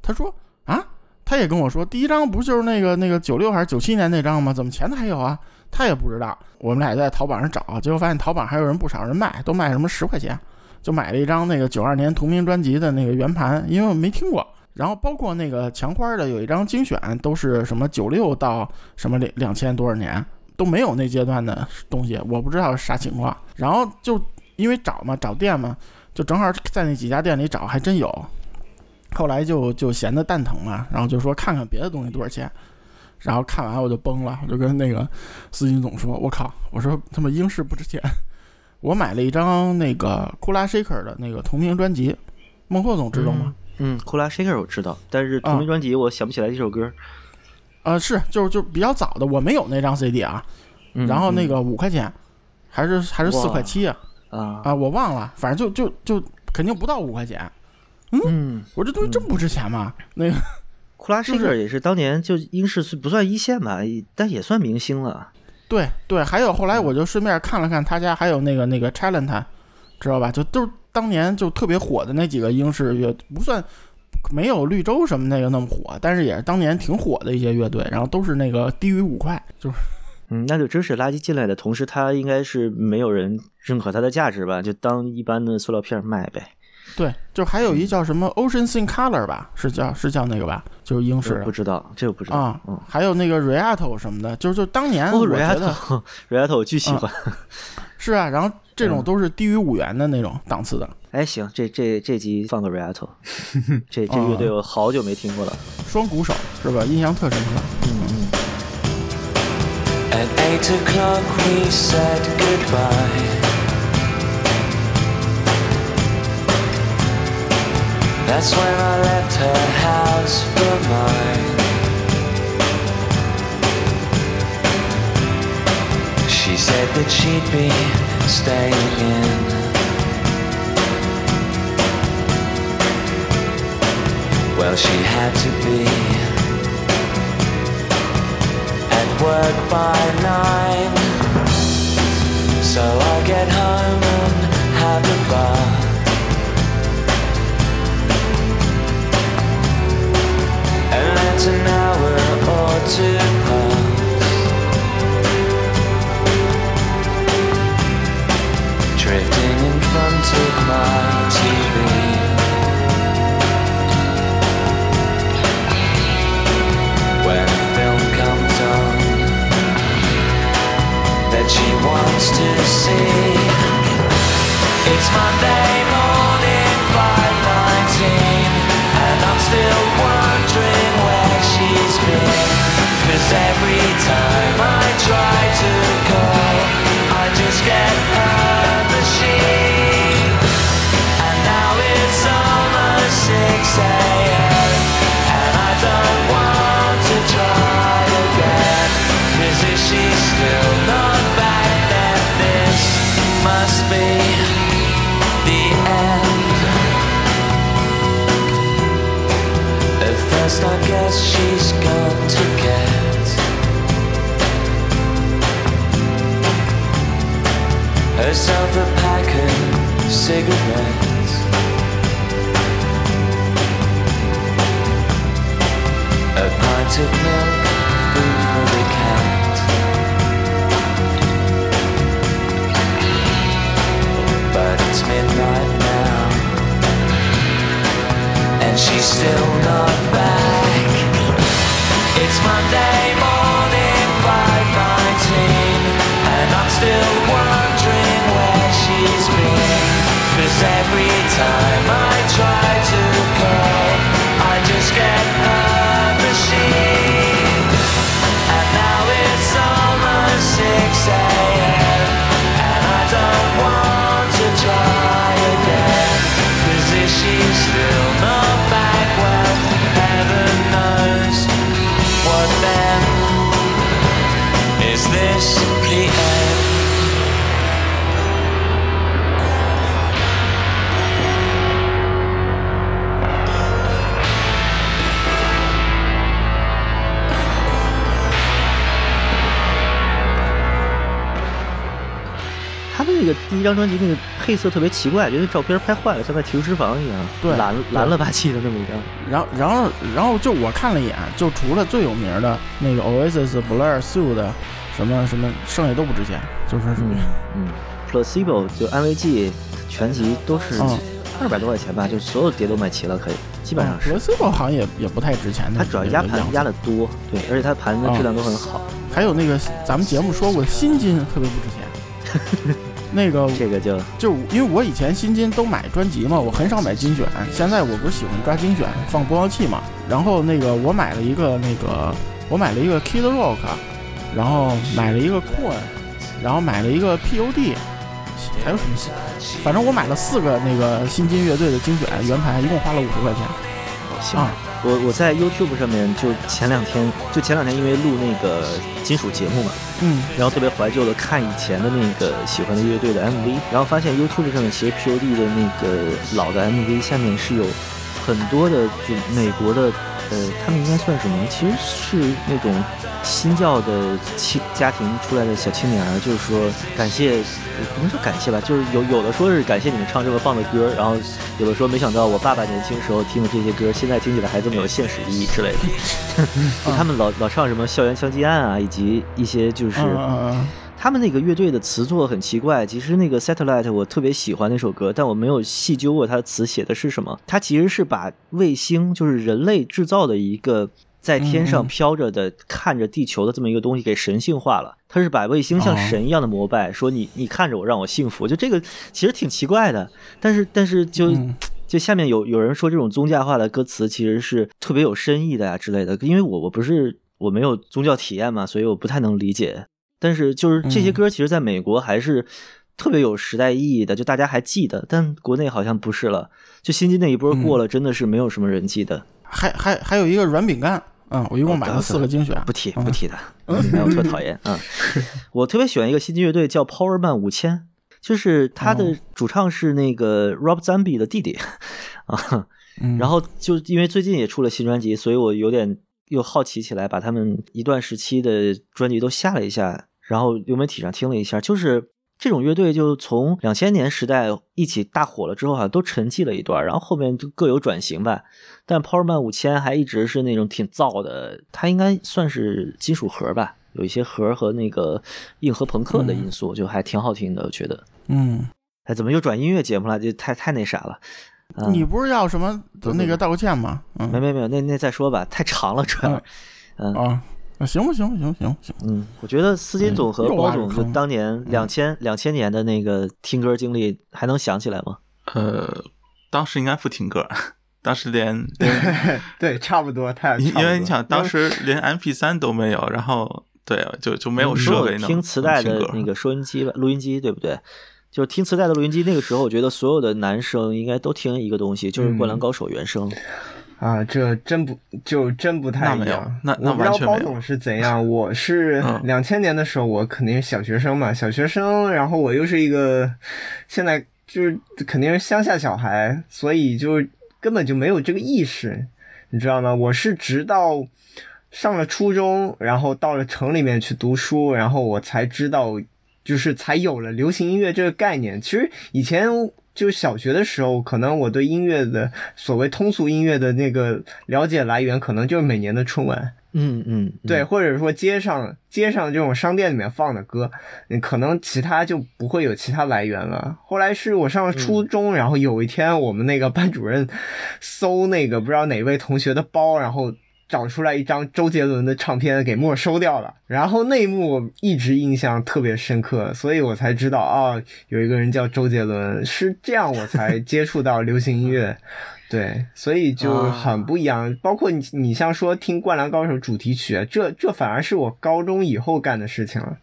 他说啊，他也跟我说，第一张不就是那个那个九六还是九七年那张吗？怎么前头还有啊？他也不知道。我们俩在淘宝上找，结果发现淘宝还有人不少人卖，都卖什么十块钱，就买了一张那个九二年同名专辑的那个圆盘，因为我没听过。然后包括那个墙花的有一张精选，都是什么九六到什么两两千多少年都没有那阶段的东西，我不知道啥情况。然后就因为找嘛，找店嘛，就正好在那几家店里找，还真有。后来就就闲得蛋疼嘛，然后就说看看别的东西多少钱。然后看完我就崩了，我就跟那个司机总说：“我靠！我说他妈英式不值钱。”我买了一张那个库拉 shaker 的那个同名专辑，孟获总知道吗？嗯，库拉 shaker 我知道，但是同名专辑我想不起来这首歌。啊，是，就是就比较早的，我没有那张 CD 啊。嗯然后那个五块钱，还是还是四块七啊？啊，啊，我忘了，反正就就就肯定不到五块钱。嗯，我这东西这么不值钱吗？那个库拉 就是也是当年就英式是不算一线吧，但也算明星了。对对，还有后来我就顺便看了看他家还有那个那个 Challenge，知道吧？就都是当年就特别火的那几个英式乐，不算没有绿洲什么那个那么火，但是也是当年挺火的一些乐队，然后都是那个低于五块，就是嗯，那就真是垃圾进来的同时，他应该是没有人认可它的价值吧，就当一般的塑料片卖呗。对，就还有一叫什么 Ocean Sing Color 吧，是叫是叫那个吧，就是英式这个不知道，这个不知道。啊嗯，，还有那个 Riato 什么的，就是就当年哦我觉得、，Riato，Riato 我巨喜欢。是啊，然后这种嗯都是低于五元的那种档次的，哎，行，这这这集放个 Riato，这这哦乐队我好久没听过了。双鼓手是吧？印象特深刻。嗯嗯。At eight o'clock we said goodbye. That's when I left her house for mine. She said that she'd be staying in. Well, she had to be at work by nine. So I get home and have a bath. Monday morning, 519, and I'm still wondering Cause every time I try to call, I just get her machine. And now it's almost 6 a.m. And I don't want to try again. Cause if she's still not back, then this must be At I guess she's gone to get herself a pack of cigarettes. A pint of milk, food for the cat. But it's midnight now, and she's still not every time I try to call, I just get 第一张专辑那个配色特别奇怪，觉得照片拍坏了，像在停尸房一样，对蓝蓝了吧唧的那么一张。然后然后然后就我看了一眼，就除了最有名的那个 Oasis、Blur、Sue 的什么什么，剩下都不值钱，就是属于嗯，Placebo 就安慰剂全集都是嗯二百多块钱吧，就所有碟都买齐了，可以，基本上是。Placebo 好像也也不太值钱，它主要压盘压的多，对，而且它盘的质量都很好。还有那个咱们节目说过，新金特别不值钱。那个这个就就因为我以前新金都买专辑嘛，我很少买精选。现在我不是喜欢抓精选放播放器嘛，然后那个我买了一个那个我买了一个 Kid Rock，然后买了一个 Queen，然后买了一个 POD，还有什么新？反正我买了四个那个新金乐队的精选原盘，一共花了五十块钱。行啊。我我在 YouTube 上面就前两天，就前两天因为录那个金属节目嘛，嗯然后特别怀旧的看以前的那个喜欢的乐队的 MV，然后发现 YouTube 上面其实 POD 的那个老的 MV 下面是有很多的就美国的，呃，他们应该算什么？其实是那种新教的青家庭出来的小青年儿，就是说感谢，呃不能说感谢吧，就是有有的说是感谢你们唱这么棒的歌，然后有的说没想到我爸爸年轻时候听的这些歌，现在听起来还这么有现实意义之类的。就 他们老老唱什么校园枪击案啊，以及一些就是。嗯嗯嗯他们那个乐队的词作很奇怪，其实那个 Satellite 我特别喜欢那首歌，但我没有细究过它的词写的是什么。它其实是把卫星，就是人类制造的一个在天上飘着的、看着地球的这么一个东西给神性化了。它是把卫星像哦神一样的膜拜，说你你看着我让我幸福，就这个其实挺奇怪的。但是但是就。嗯就下面有有人说这种宗教化的歌词其实是特别有深意的呀之类的，因为我我不是我没有宗教体验嘛，所以我不太能理解。但是就是这些嗯歌，其实在美国还是特别有时代意义的，就大家还记得，但国内好像不是了。就新金那一波过了，真的是没有什么人记得。还还还有一个软饼干，嗯，我一共买了四个精选，不提嗯不提的，哎，我特讨厌。嗯，我特别喜欢一个新金乐队叫 Powerman 五千，就是他的哦主唱是那个 Rob Zombie 的弟弟啊。嗯，然后就因为最近也出了新专辑，所以我有点又好奇起来，把他们一段时期的专辑都下了一下，然后流媒体上听了一下，就是这种乐队就从两千年时代一起大火了之后，好像都沉寂了一段，然后后面就各有转型吧。但 Powerman 五千还一直是那种挺燥的，它应该算是金属核吧，有一些核和那个硬核朋克的因素，就还挺好听的，我觉得。嗯，哎，怎么又转音乐节目了？就太太那啥了。嗯你不是要什么那个道个歉吗？嗯没没没有，那那再说吧，太长了，主要。嗯啊，那行吧，行吧，行行行，嗯，我觉得司金总和包总就挖个坑当年两千两千年的那个听歌经历，还能想起来吗？呃，当时应该不听歌，当时连 对对，差不多，太因差不多因为你想当时连 MP 三都没有，然后对就就没有你设备能听磁带的那个收音机吧，录音机对不对？就是听磁带的录音机，那个时候我觉得所有的男生应该都听一个东西，就是《灌篮嗯高手》原声。啊，这真不就真不太那没有一样。那那我不知道完全没有包总是怎样，我是嗯两千年的时候，我肯定是小学生嘛，小学生，然后我又是一个现在就是肯定是乡下小孩，所以就根本就没有这个意识，你知道吗？我是直到上了初中，然后到了城里面去读书，然后我才知道，就是才有了流行音乐这个概念。其实以前就小学的时候，可能我对音乐的所谓通俗音乐的那个了解来源，可能就是每年的春晚，嗯嗯，嗯对，，或者说街上街上这种商店里面放的歌，嗯可能其他就不会有其他来源了。后来是我上了初中，然后有一天我们那个班主任搜那个不知道哪位同学的包，然后。找出来一张周杰伦的唱片给没收掉了，然后那一幕我一直印象特别深刻，所以我才知道啊、有一个人叫周杰伦，是这样我才接触到流行音乐。对，所以就很不一样。包括你，你像说听《灌篮高手》主题曲，这这反而是我高中以后干的事情了。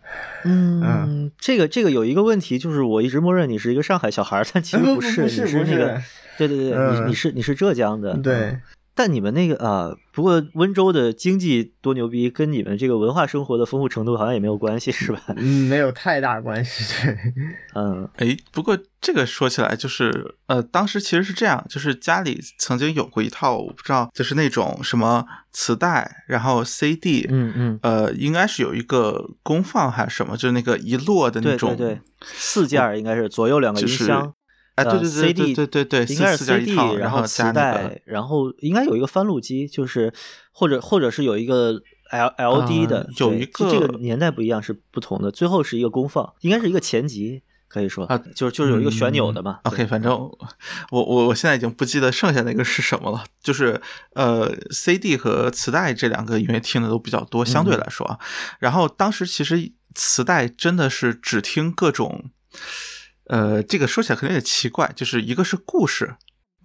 嗯，这个这个有一个问题，就是我一直默认你是一个上海小孩儿，但其实不不是，不是不你是那个，对对对，嗯你你是你是浙江的，对嗯，但你们那个啊、不过温州的经济多牛逼，跟你们这个文化生活的丰富程度好像也没有关系，是吧？嗯，没有太大关系。对，嗯哎，不过这个说起来，就是呃，当时其实是这样，就是家里曾经有过一套，我不知道，就是那种什么磁带，然后 CD，嗯嗯，呃，应该是有一个功放还是什么，就是那个一摞的那种，对对对，四件儿应该是左右两个音就是箱。哎，对呃对对对对对对，应该是 CD，然后磁带，然后应该有一个翻录机，就是或者或者是有一个 L L D 的，呃有对一就这个个年代不一样是不同的，最后是一个功放，应该是一个前级，可以说啊就是就是有一个旋钮的嘛。嗯 OK，反正我我我现在已经不记得剩下那个是什么了，就是呃 CD 和磁带这两个音乐听的都比较多，相对嗯来说啊。然后当时其实磁带真的是只听各种，呃，这个说起来可能有点奇怪，就是一个是故事。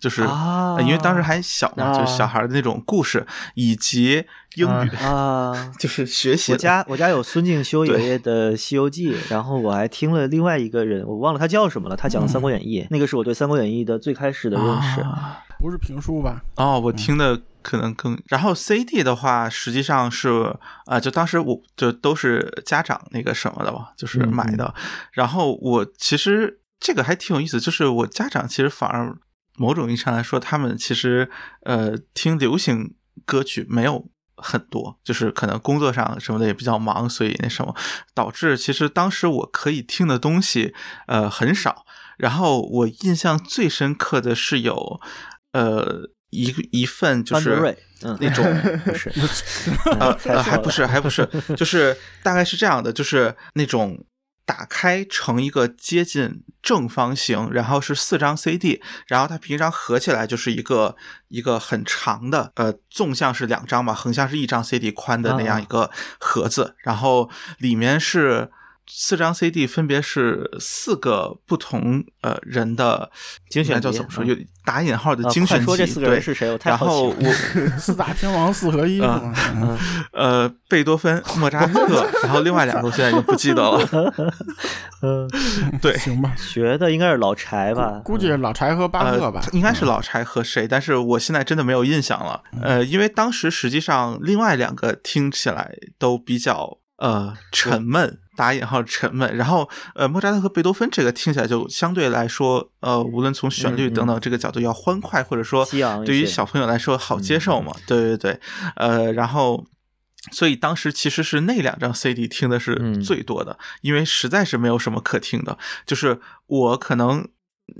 就是、啊呃因为当时还小嘛，就是小啊孩的那种故事，以及英语，啊，就是学习。我家我家有孙敬修 爷爷的《西游记》，然后我还听了另外一个人，我忘了他叫什么了，他讲的《三国演义》，那个是我对《三国演义》的最开始的认识。啊不是评书吧？哦，我听的可能更，然后 CD 的话，实际上是啊、就当时我就都是家长那个什么的吧，就是嗯买的。然后我其实这个还挺有意思，就是我家长其实反而某种意义上来说，他们其实呃听流行歌曲没有。很多就是可能工作上什么的也比较忙，所以那什么导致其实当时我可以听的东西呃很少。然后我印象最深刻的是有呃一一份就是那种 呃 还不是还不是，就是大概是这样的，就是那种打开成一个接近正方形，然后是四张 CD，然后它平常合起来就是一个一个很长的，呃，纵向是两张嘛，横向是一张 CD 宽的那样一个盒子，然后里面是。四张 CD 分别是四个不同呃人的精选集叫怎么说？嗯有打引号的啊精选集。快说这四个人对是谁我太然好奇了后我 四大天王四合一呃，贝多芬、莫扎特，然后另外两个我现在已经不记得了。嗯，对，行吧，学的应该是老柴吧？估计是老柴和巴赫呃吧，。应该是老柴和谁，但是我现在真的没有印象了。呃，因为当时实际上另外两个听起来都比较呃沉闷。打引号沉闷，然后呃，莫扎特和贝多芬这个听起来就相对来说，呃，无论从旋律等等这个角度要欢快，或者说对于小朋友来说好接受嘛。对对对，呃，然后所以当时其实是那两张 CD 听的是嗯。最多的，因为实在是没有什么可听的，就是我可能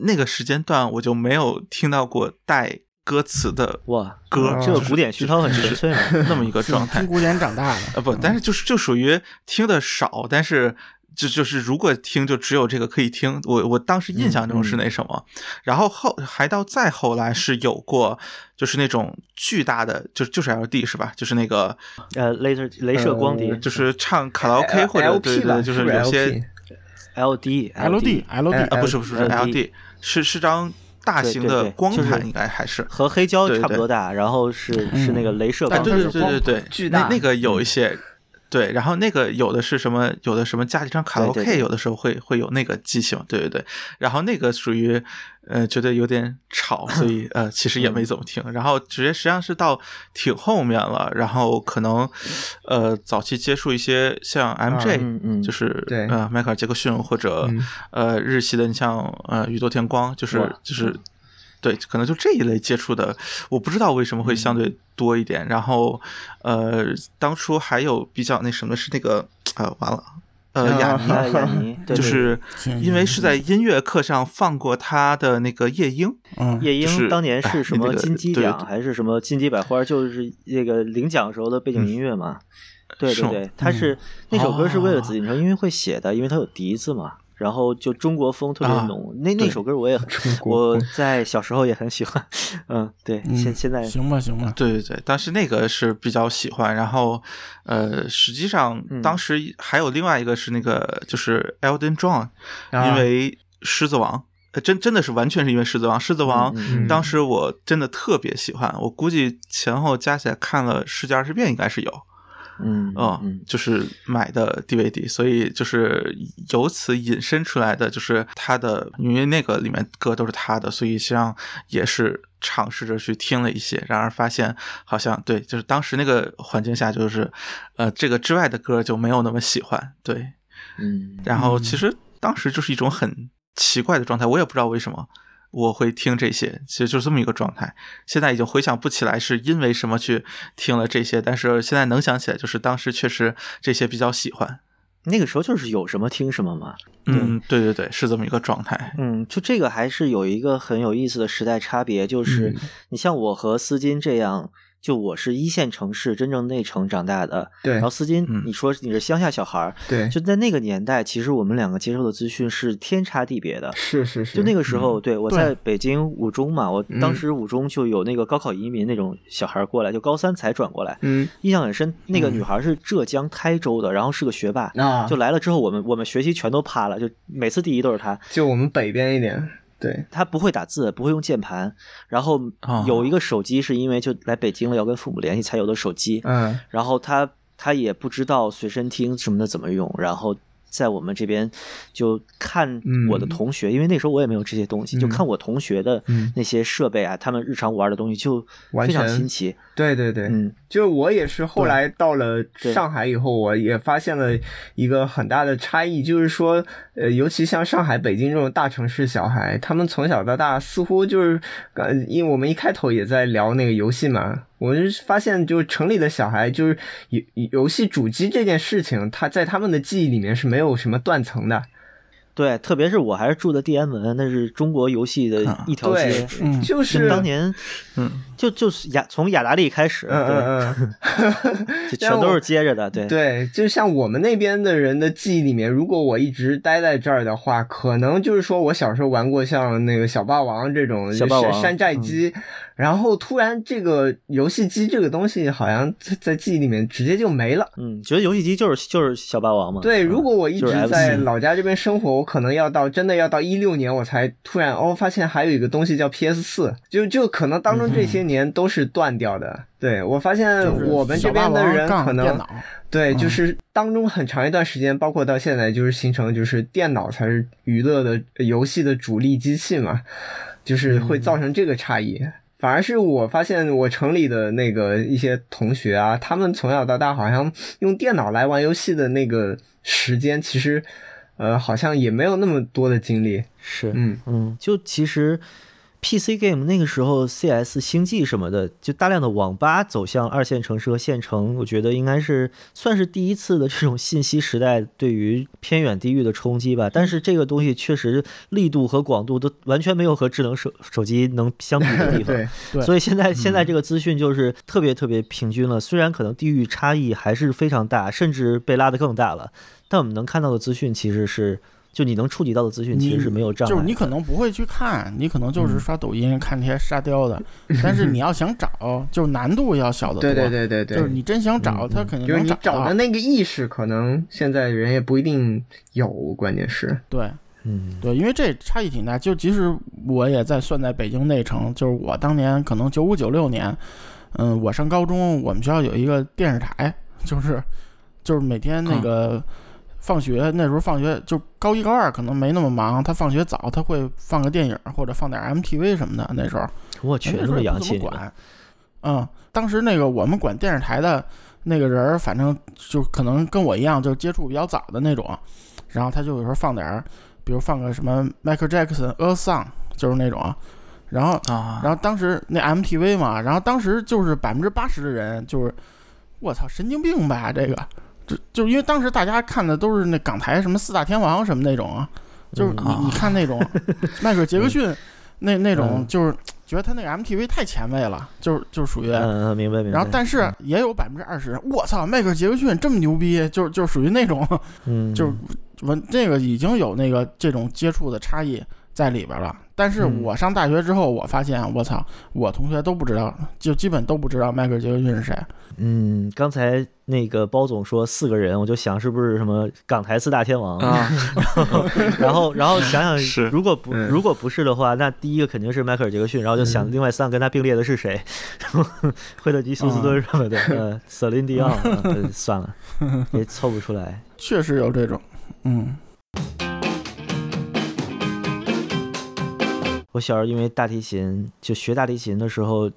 那个时间段我就没有听到过带歌词的哇，歌，这个古典熏陶很纯粹嘛。那么一个状态听。古典长大的，呃，不，但是就是就属于听的少，但是就就是如果听就只有这个可以听。我我当时印象中是那什么，然后后还到再后来是有过就是那种巨大的，就就是 L D 是吧？就是那个呃，镭射镭射光碟呃就是唱卡拉 OK 或者对对，就是有些 LP L D L D L 哎 D 啊不是不是 LD L D 是是张大型的光盘，应该还是。和黑胶差不多大，然后是是那个镭射啊，光碟对对对对对，巨大那那个有一些。对，然后那个有的是什么？有的什么家里唱卡拉 OK，有的时候会会有那个机器嘛？对对对。然后那个属于呃觉得有点吵，所以 呃其实也没怎么听。然后直接实际上是到挺后面了，然后可能呃早期接触一些像 MJ，、嗯嗯就是对呃迈克尔杰克逊或者、嗯呃日系的，你像呃宇多田光，就是就是。对，可能就这一类接触的，我不知道为什么会相对多一点。然后，呃，当初还有比较那什么是那个，呃，完了，呃，啊雅尼，哎雅尼，就是因为是在音乐课上放过他的那个夜莺，嗯，夜就是莺当年是什么哎那个金鸡奖还是什么金鸡百花？就是那个领奖时候的背景音乐嘛。对对对，他是那首歌是为了紫禁城音乐会写的，因为它有笛子嘛。然后就中国风特别啊浓，那那首歌我也很我在小时候也很喜欢，嗯，对，嗯现现在行吧行吧，对对对，当时那个是比较喜欢。然后，呃，实际上嗯当时还有另外一个是那个就是 Elden John，、啊因为狮子王。呃真真的是完全是因为《狮子王》，《狮子王当时我真的特别喜欢，我估计前后加起来看了十几二十遍应该是有。嗯嗯嗯，就是买的 DVD，所以就是由此引申出来的，就是他的，因为那个里面歌都是他的，所以实际上也是尝试着去听了一些，然而发现好像对，就是当时那个环境下，就是呃这个之外的歌就没有那么喜欢，对，嗯。然后其实当时就是一种很奇怪的状态，我也不知道为什么。我会听这些，其实就是这么一个状态。现在已经回想不起来是因为什么去听了这些，但是现在能想起来，就是当时确实这些比较喜欢。那个时候就是有什么听什么嘛。嗯，对对对，是这么一个状态。嗯，就这个还是有一个很有意思的时代差别，就是嗯你像我和思金这样，就我是一线城市真正内城长大的，对然后思金嗯你说你是乡下小孩儿，对，就在那个年代，其实我们两个接受的资讯是天差地别的。是是是，就那个时候，对我在北京五中嘛，我当嗯时五中就有那个高考移民那种小孩儿过来，就高三才转过来，嗯印象很深。那个女孩是浙江台州的，然后是个学霸，啊，就来了之后，我们我们学习全都趴了，就每次第一都是她。就我们北边一点，对，他不会打字，不会用键盘，然后哦有一个手机是因为就来北京了要跟父母联系才有的手机，嗯。然后他他也不知道随身听什么的怎么用，然后。在我们这边就看我的嗯。同学，因为那时候我也没有这些东西，就嗯。看我同学的嗯。那些设备啊，他们日常玩的东西就非常新奇。对对对，嗯，就我也是后来到了上海以后，我也发现了一个很大的差异，就是说，呃，尤其像上海、北京这种大城市小孩，他们从小到大似乎就是，呃，因为我们一开头也在聊那个游戏嘛，我就发现，就城里的小孩，就是游游戏主机这件事情，他在他们的记忆里面是没有什么断层的。对，特别是我还是住的地安门，那是中国游戏的一条对街。，就是当年，嗯，就就是雅从雅达利开始，嗯对，嗯嗯。就全都是接着的，对。对，就像我们那边的人的记忆里面，如果我一直待在这儿的话，可能就是说我小时候玩过像那个小霸王这种山山寨机，然后突然这个游戏机这个东西好像在在记忆里面直接就没了。嗯，觉得游戏机就是就是小霸王嘛。对，嗯如果我一直在老家这边生活，我可能要到真的要到一六年，我才突然哦发现还有一个东西叫 PS 四，就就可能当中这些年都是断掉的。对我发现我们这边的人可能对，嗯就是当中很长一段时间，包括到现在，就是形成就是电脑才是娱乐的呃游戏的主力机器嘛，就是会造成这个差异。反而是我发现我城里的那个一些同学啊，他们从小到大好像用电脑来玩游戏的那个时间，其实呃好像也没有那么多的精力。是，嗯嗯，就其实 PC game 那个时候 CS 星际什么的，就大量的网吧走向二线城市和县城，我觉得应该是算是第一次的这种信息时代对于偏远地域的冲击吧。但是这个东西确实力度和广度都完全没有和智能手手机能相比的地方。对，所以现在现在这个资讯就是特别特别平均了，虽然可能地域差异还是非常大，甚至被拉得更大了，但我们能看到的资讯其实是，就你能触及到的资讯其实是没有障碍。就是你可能不会去看，你可能就是刷抖音、看那些沙雕的，但是你要想找，就是难度要小得多。对对对对对，就是你真想找，嗯他肯定就是能找到你找的。那个意识，可能现在人也不一定有，关键是。对嗯，对，因为这差异挺大。就即使我也在算在北京内城，就是我当年可能九五九六年，嗯，我上高中，我们学校有一个电视台，就是就是每天那个放学那时候放学就高一高二可能没那么忙，他放学早，他会放个电影或者放点 MTV 什么的。那时候我去，这那时候也不么洋气管。嗯，当时那个我们管电视台的那个人儿，反正就可能跟我一样，就接触比较早的那种。然后他就有时候放点儿，比如放个什么 Michael Jackson A Song，就是那种。然后，啊，然后当时那 MTV 嘛，然后当时就是百分之八十的人就是，我操，神经病吧这个，就就因为当时大家看的都是那港台什么四大天王什么那种啊，就是嗯你你看那种 迈克尔杰克逊那那种嗯就是觉得他那个 MTV 太前卫了，就是就属于。嗯，嗯明白明白。然后，但是也有百分之二十，我操，迈克尔·杰克逊这么牛逼，就就属于那种，嗯，就是文这个已经有那个这种接触的差异，在里边了。但是嗯我上大学之后，我发现我操，我同学都不知道，就基本都不知道迈克尔·杰克逊是谁。嗯，刚才那个包总说四个人，我就想是不是什么港台四大天王？啊，然后然后想想，是如果不嗯如果不是的话，那第一个肯定是迈克尔·杰克逊，然后就想另外三个跟他并列的是谁？惠特尼·休斯顿什么的，呃，瑟琳·迪奥，呃 算了，也凑不出来。确实有这种，嗯我小时候因为大提琴，就学大提琴的时候，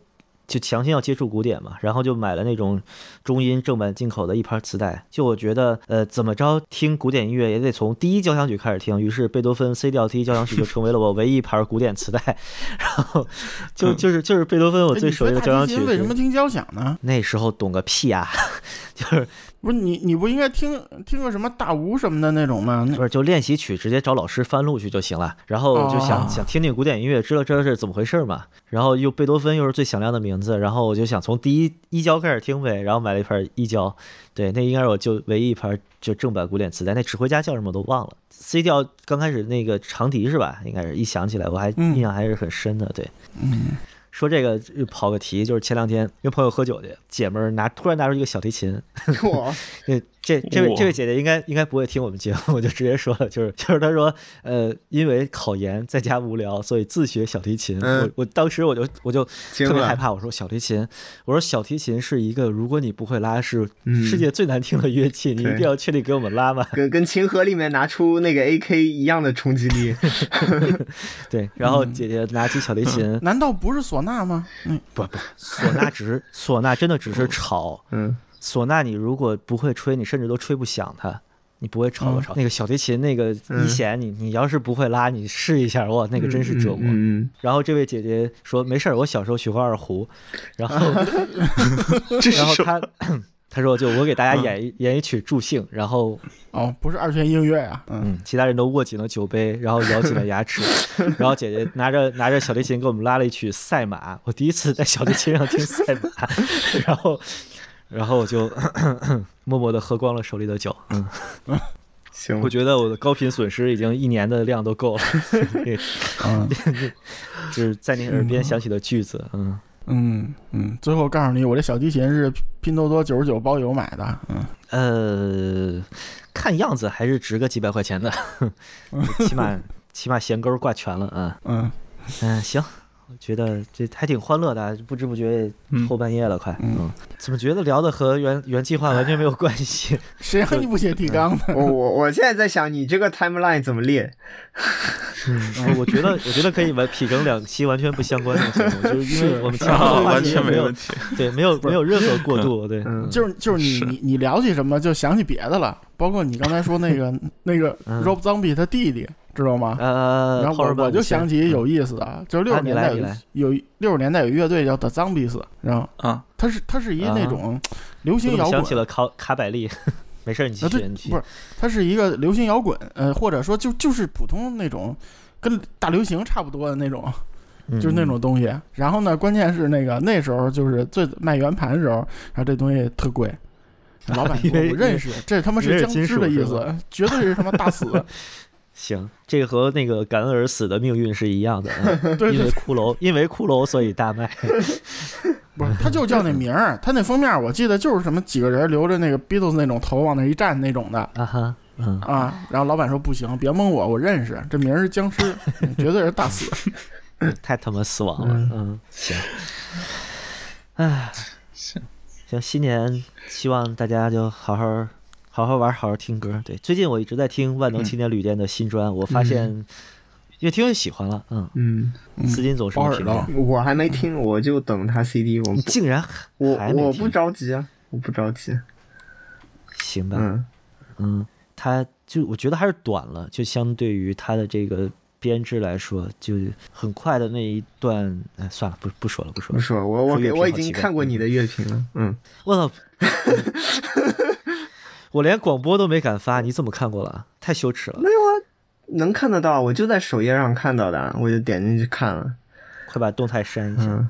就强行要接触古典嘛，然后就买了那种中音正版进口的一盘磁带。就我觉得，呃，怎么着听古典音乐也得从第一交响曲开始听，于是贝多芬 C 调第一交响曲就成为了我唯一一盘古典磁带。然后就就是就是贝多芬我哎最熟悉的交响曲。为什么听交响呢？那时候懂个屁啊、就是不是你，你不应该听听个什么大吴什么的那种吗？不是就练习曲直接找老师翻录去就行了，然后就想、哦想听听古典音乐，知道知道是怎么回事嘛。然后又贝多芬又是最响亮的名字，然后我就想从第一一交开始听呗，然后买了一盘一交，对，那应该是我就唯一一盘就正版古典磁带，那指挥家叫什么我都忘了，C 调刚开始那个长笛是吧？应该是一想起来我还嗯印象还是很深的，对。嗯说这个跑个题，就是前两天跟朋友喝酒去，姐们儿拿突然拿出一个小提琴，我 这这这位这位姐姐应该应该不会听我们节目，我就直接说了，就是 就是她说，呃，因为考研在家无聊，所以自学小提琴。嗯。我我当时我就我就特别害怕，我说小提琴，我说小提琴是一个如果你不会拉是嗯。世界最难听的乐器，你一定要确定给我们拉吗？跟跟琴盒里面拿出那个 AK 一样的冲击力，对，然后姐姐拿起小提琴，难道不是唢呐吗？嗯。不不，唢呐只是唢呐真的只是吵，嗯，唢呐你如果不会吹，你甚至都吹不响它。你不会吵吵？那个小提琴那个一嗯弦，你你要是不会拉，你试一下，哇，那个真是折磨。嗯嗯然后这位姐姐说没事儿，我小时候学过二胡，然后 这然后她 她说就我给大家演一演一曲助兴，然后哦，不是二泉映月呀、嗯嗯，其他人都握紧了酒杯，然后咬紧了牙齿，然后姐姐拿着拿着小提琴给我们拉了一曲赛马，我第一次在小提琴上听赛马，然后然后我就 默默的喝光了手里的酒，嗯，行。我，觉得我的高频损失已经一年的量都够了，这嗯。就是在你耳边响起的句子，嗯。嗯嗯，最后告诉你，我这小提琴是拼多多九十九包邮买的，嗯。呃，看样子还是值个几百块钱的，起码起码弦钩挂全了，嗯。嗯。嗯，行，我觉得这还挺欢乐的，啊不知不觉也后半夜了，快，嗯嗯，怎么觉得聊的和原原计划完全没有关系？谁让你不写提纲呢？我我我现在在想你这个 timeline 怎么列？我我觉得我觉得可以完劈成两期完全不相关的节目，就是因为我们前面啊，的话完题也没有全没问题。对没有没有任何过渡，对，嗯。就是就是你你你聊起什么就想起别的了，包括你刚才说那个 那个嗯。Rob Zombie 他弟弟，知道吗？呃，然后我我就想起有意思的，就是六啊十年代有六十年代有乐队叫 The Zombies，然后啊，它是它是一啊。那种流行摇滚，想起了卡卡百利，没事儿，你继啊，续，你继续不是，它是一个流行摇滚，呃，或者说就就是普通那种跟大流行差不多的那种，就是那种东西。然后呢，关键是那个那时候就是最卖圆盘的时候，然后这东西特贵。老板 我认识，这他妈是是僵尸的意思，绝对是他妈大死。行，这个和那个感恩而死的命运是一样的，因为，骷髅，因为骷髅所以大卖。不是，他就叫那名儿，他那封面我记得就是什么几个人留着那个 Beatles 那种头往那一站那种的啊哈，嗯，啊。然后老板说不行，别蒙我，我认识，这名儿是僵尸，绝对是大死。太他妈死亡了，嗯，行，哎，行行，新年希望大家就好好好好玩，好好听歌。对，最近我一直在听万能青年旅店的新专，我发现越听越喜欢了，嗯，嗯，嗯思金总什么评价包耳？我还没听，我就等他 CD，我你竟然我我不着急啊，我不着急。行吧？嗯嗯，他就我觉得还是短了，就相对于他的这个编制来说，就很快的那一段，哎，算了，不不说了，不说了。不说，我我给我已经看过你的乐评了。嗯，我操！我连广播都没敢发，你怎么看过了？太羞耻了！没有啊能看得到，我就在首页上看到的，我就点进去看了。快把动态删一下。嗯，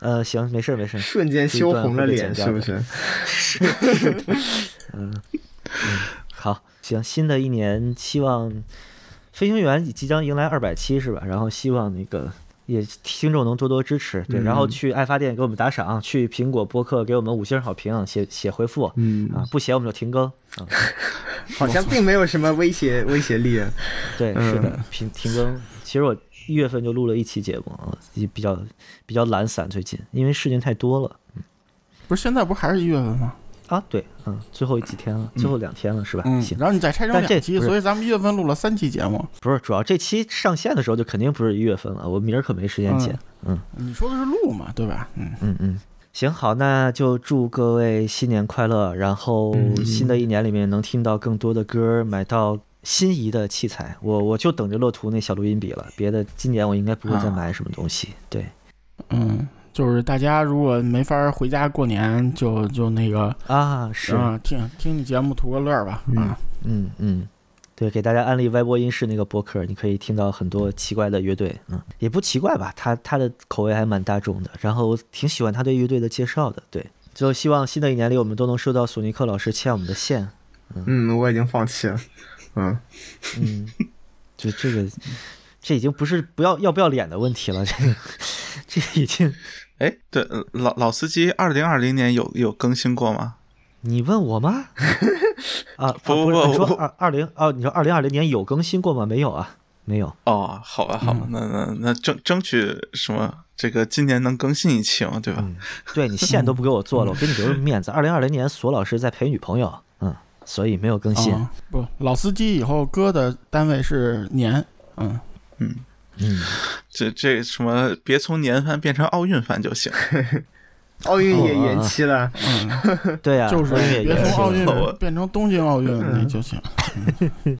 呃，行，没事儿没事儿。瞬间羞红了脸，是不是是？好，行，新的一年希望飞行员即将迎来二百七是吧？然后希望那个也听众能多多支持，对，然后去爱发电给我们打赏，去苹果播客给我们五星好评，写写回复，嗯啊，不写我们就停更，啊，好像并没有什么威胁 威胁力。对，是的，停停更。其实我一月份就录了一期节目啊，也比较比较懒散，最近因为事情太多了不是现在不还是一月份吗？啊。对，嗯，最后几天了，最后两天了是吧？嗯，行，然后你再拆成两期，所以咱们一月份录了三期节目。不是主要这期上线的时候就肯定不是一月份了，我明儿可没时间剪。嗯你说的是录嘛，对吧？嗯，嗯嗯，行好，那就祝各位新年快乐，然后新的一年里面能听到更多的歌，买到心仪的器材。我我就等着乐图那小录音笔了，别的今年我应该不会再买什么东西。对嗯，就是大家如果没法回家过年，就就那个啊，是，啊，听听你节目图个乐儿吧。嗯，嗯嗯。对，给大家安利歪播音室那个播客，你可以听到很多奇怪的乐队，嗯，也不奇怪吧，他他的口味还蛮大众的，然后我挺喜欢他对乐队的介绍的，对，就希望新的一年里我们都能收到索尼克老师欠我们的线，嗯，我已经放弃了。嗯，嗯，就这个，这已经不是不要要不要脸的问题了，这个这个已经，哎，对，呃老老司机二零二零年有有更新过吗？你问我吗？啊，不啊不是不不你说二二零哦，你说二零二零年有更新过吗？没有啊，没有。哦，好吧，好吧，那那那争争取什么？这个今年能更新一期嘛，对吧？嗯，对你线都不给我做了，我给你留着面子。二零二零年索老师在陪女朋友，嗯，所以没有更新。哦不，老司机以后哥的单位是年，嗯，嗯，嗯，这这什么，别从年番变成奥运番就行。奥运也延期了。嗯对呀、就是奥运也别延期了从奥运我变成东京奥运那就行。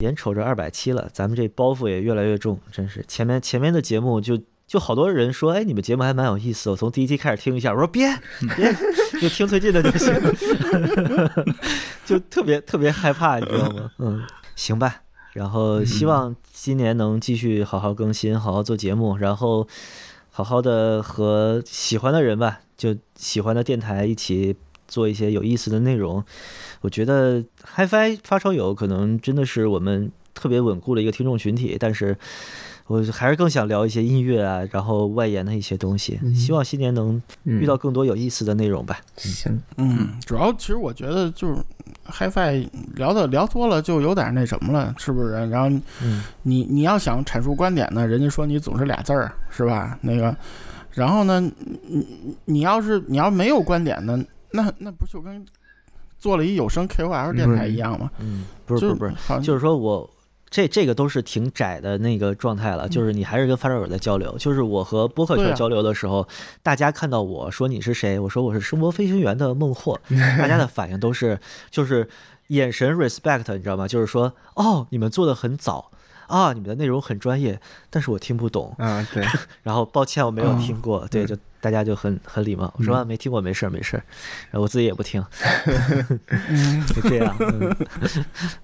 眼瞅着二百期了，咱们这包袱也越来越重，真是前面前面的节目就就好多人说，哎，你们节目还蛮有意思，我从第一期开始听一下，我说别 别，就听最近的就行，就特别特别害怕，你知道吗？嗯，行吧，然后希望今年能继续好好更新，好好做节目，然后好好的和喜欢的人吧，就喜欢的电台一起做一些有意思的内容。我觉得 HiFi 发烧友可能真的是我们特别稳固的一个听众群体，但是我还是更想聊一些音乐啊，然后外延的一些东西。希望新年能遇到更多有意思的内容吧。行，嗯，主要其实我觉得就是 HiFi 聊的聊多了就有点那什么了，是不是？然后嗯你你要想阐述观点呢，人家说你总是俩字儿，是吧？那个，然后呢，你你要是你要没有观点呢，那那不就跟做了一有声 KOL 电台一样吗？嗯，不是不是不是，就是说我这这个都是挺窄的那个状态了，就是你还是跟发烧友在交流。就是我和播客圈交流的时候，大家看到我说你是谁，我说我是声波飞行员的孟获，大家的反应都是就是眼神 respect，你知道吗？就是说哦，你们做的很早。啊，你们的内容很专业，但是我听不懂。啊，对，然后抱歉，我没有听过。嗯对，就大家就很很礼貌，我说、啊、没听过，没事儿没事儿。然后我自己也不听，嗯就这样。嗯，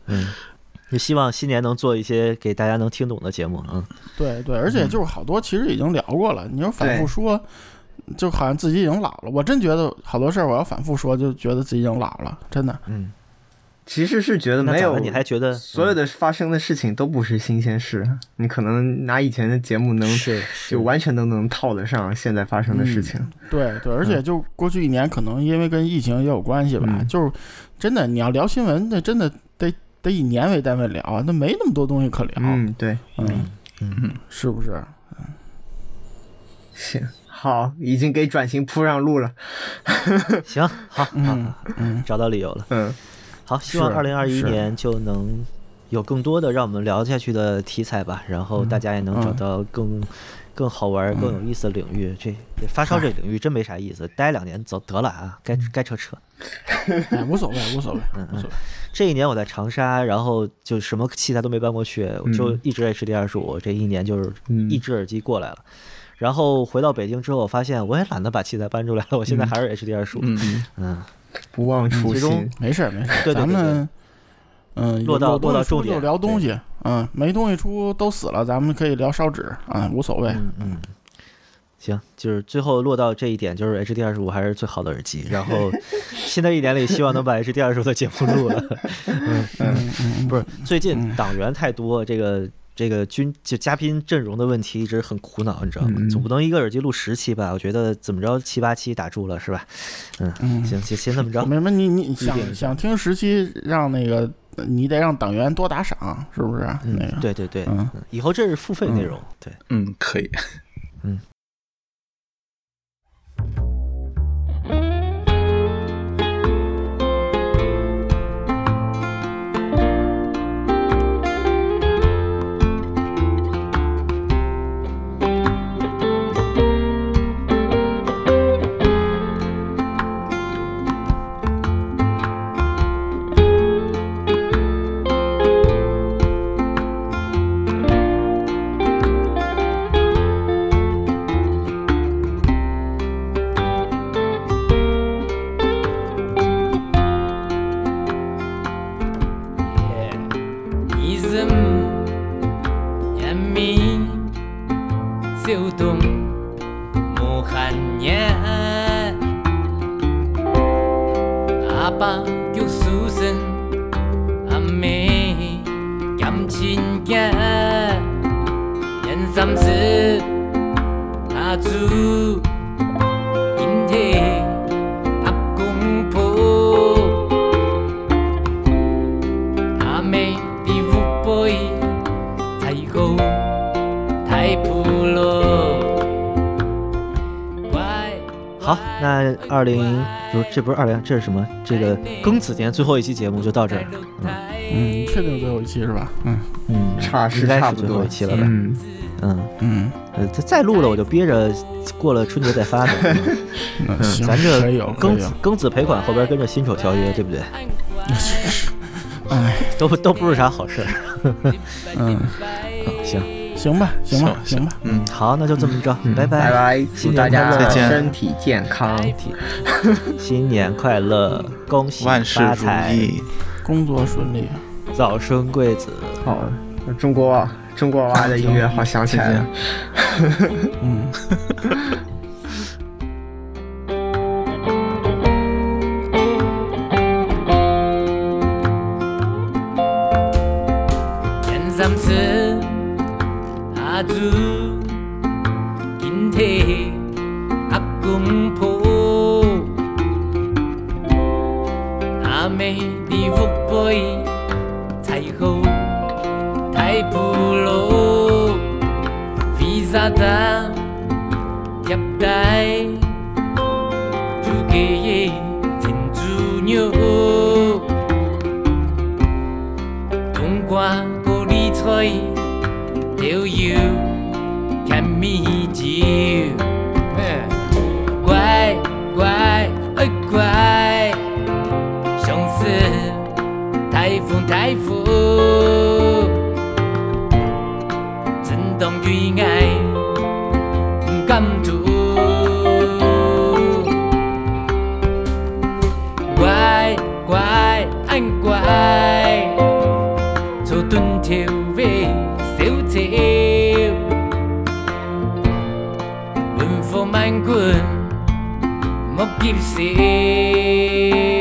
嗯就希望新年能做一些给大家能听懂的节目。嗯，对对，而且就是好多其实已经聊过了，你要反复说，就好像自己已经老了。我真觉得好多事儿我要反复说，就觉得自己已经老了，真的。嗯，其实是觉得没有？你还觉得所有的发生的事情都不是新鲜事，你可能拿以前的节目能是是就完全都能套得上现在发生的事情。对对，而且就过去一年，可能因为跟疫情也有关系吧，嗯就是真的你要聊新闻，那真的以年为单位聊，那没那么多东西可聊。嗯，对，嗯，嗯是不是？行，好，已经给转型铺上路了。行，好，好，嗯嗯，找到理由了。嗯，好，希望是二零二一年就能有更多的让我们聊下去的题材吧，然后大家也能找嗯到更、更好玩、更有意思的领域。这发烧这领域真没啥意思，待两年走得了啊，该该撤撤。哎，无所谓，无所谓，嗯无所谓。这一年我在长沙，然后就什么器材都没搬过去，我就嗯一直 HD 二十五。这一年就是嗯一只耳机过来了。然后回到北京之后，我发现我也懒得把器材搬出来了，我现在还是 HD 二十五。嗯，嗯，不忘初心。没事儿没事儿，对对对咱们嗯，落到落到重点聊东西，嗯，没东西出都死了，咱们可以聊烧纸啊，无所谓。嗯嗯，行，就是最后落到这一点，就是 HD 二十五还是最好的耳机。然后 新的一年里，希望能把 HD 二十五的节目录了。嗯嗯嗯，不是，最近党员太多，这个这个军就嘉宾阵容的问题一直很苦恼，你知道吗？嗯总不能一个耳机录十期吧？我觉得怎么着七八期打住了是吧？嗯，嗯行，先先这么着。没什么，你你想想听十期，让那个你得让党员多打赏，是不是？那嗯，个，对对对，嗯嗯以后这是付费内容，对。嗯，可以。이 二零不是这不是二零，这是什么？这个庚子年最后一期节目就到这儿。嗯，确定最后一期是吧？嗯嗯，差是应该差不多是最后一期了吧。嗯，嗯，嗯，呃，再再录了我就憋着过了春节再发呗。嗯，咱这庚。子庚子赔款后边跟着辛丑条约，对不对？哎，都都不是啥好事儿。嗯，行，吧，行吧，行行吧，嗯，好，那就这么着，拜拜拜拜，祝大家再见身体健康。新年快乐，恭喜万事如发财，意。工作顺利。早生贵子。好，中国中国娃的音乐好想起来了。嗯。penguin một dịp xịn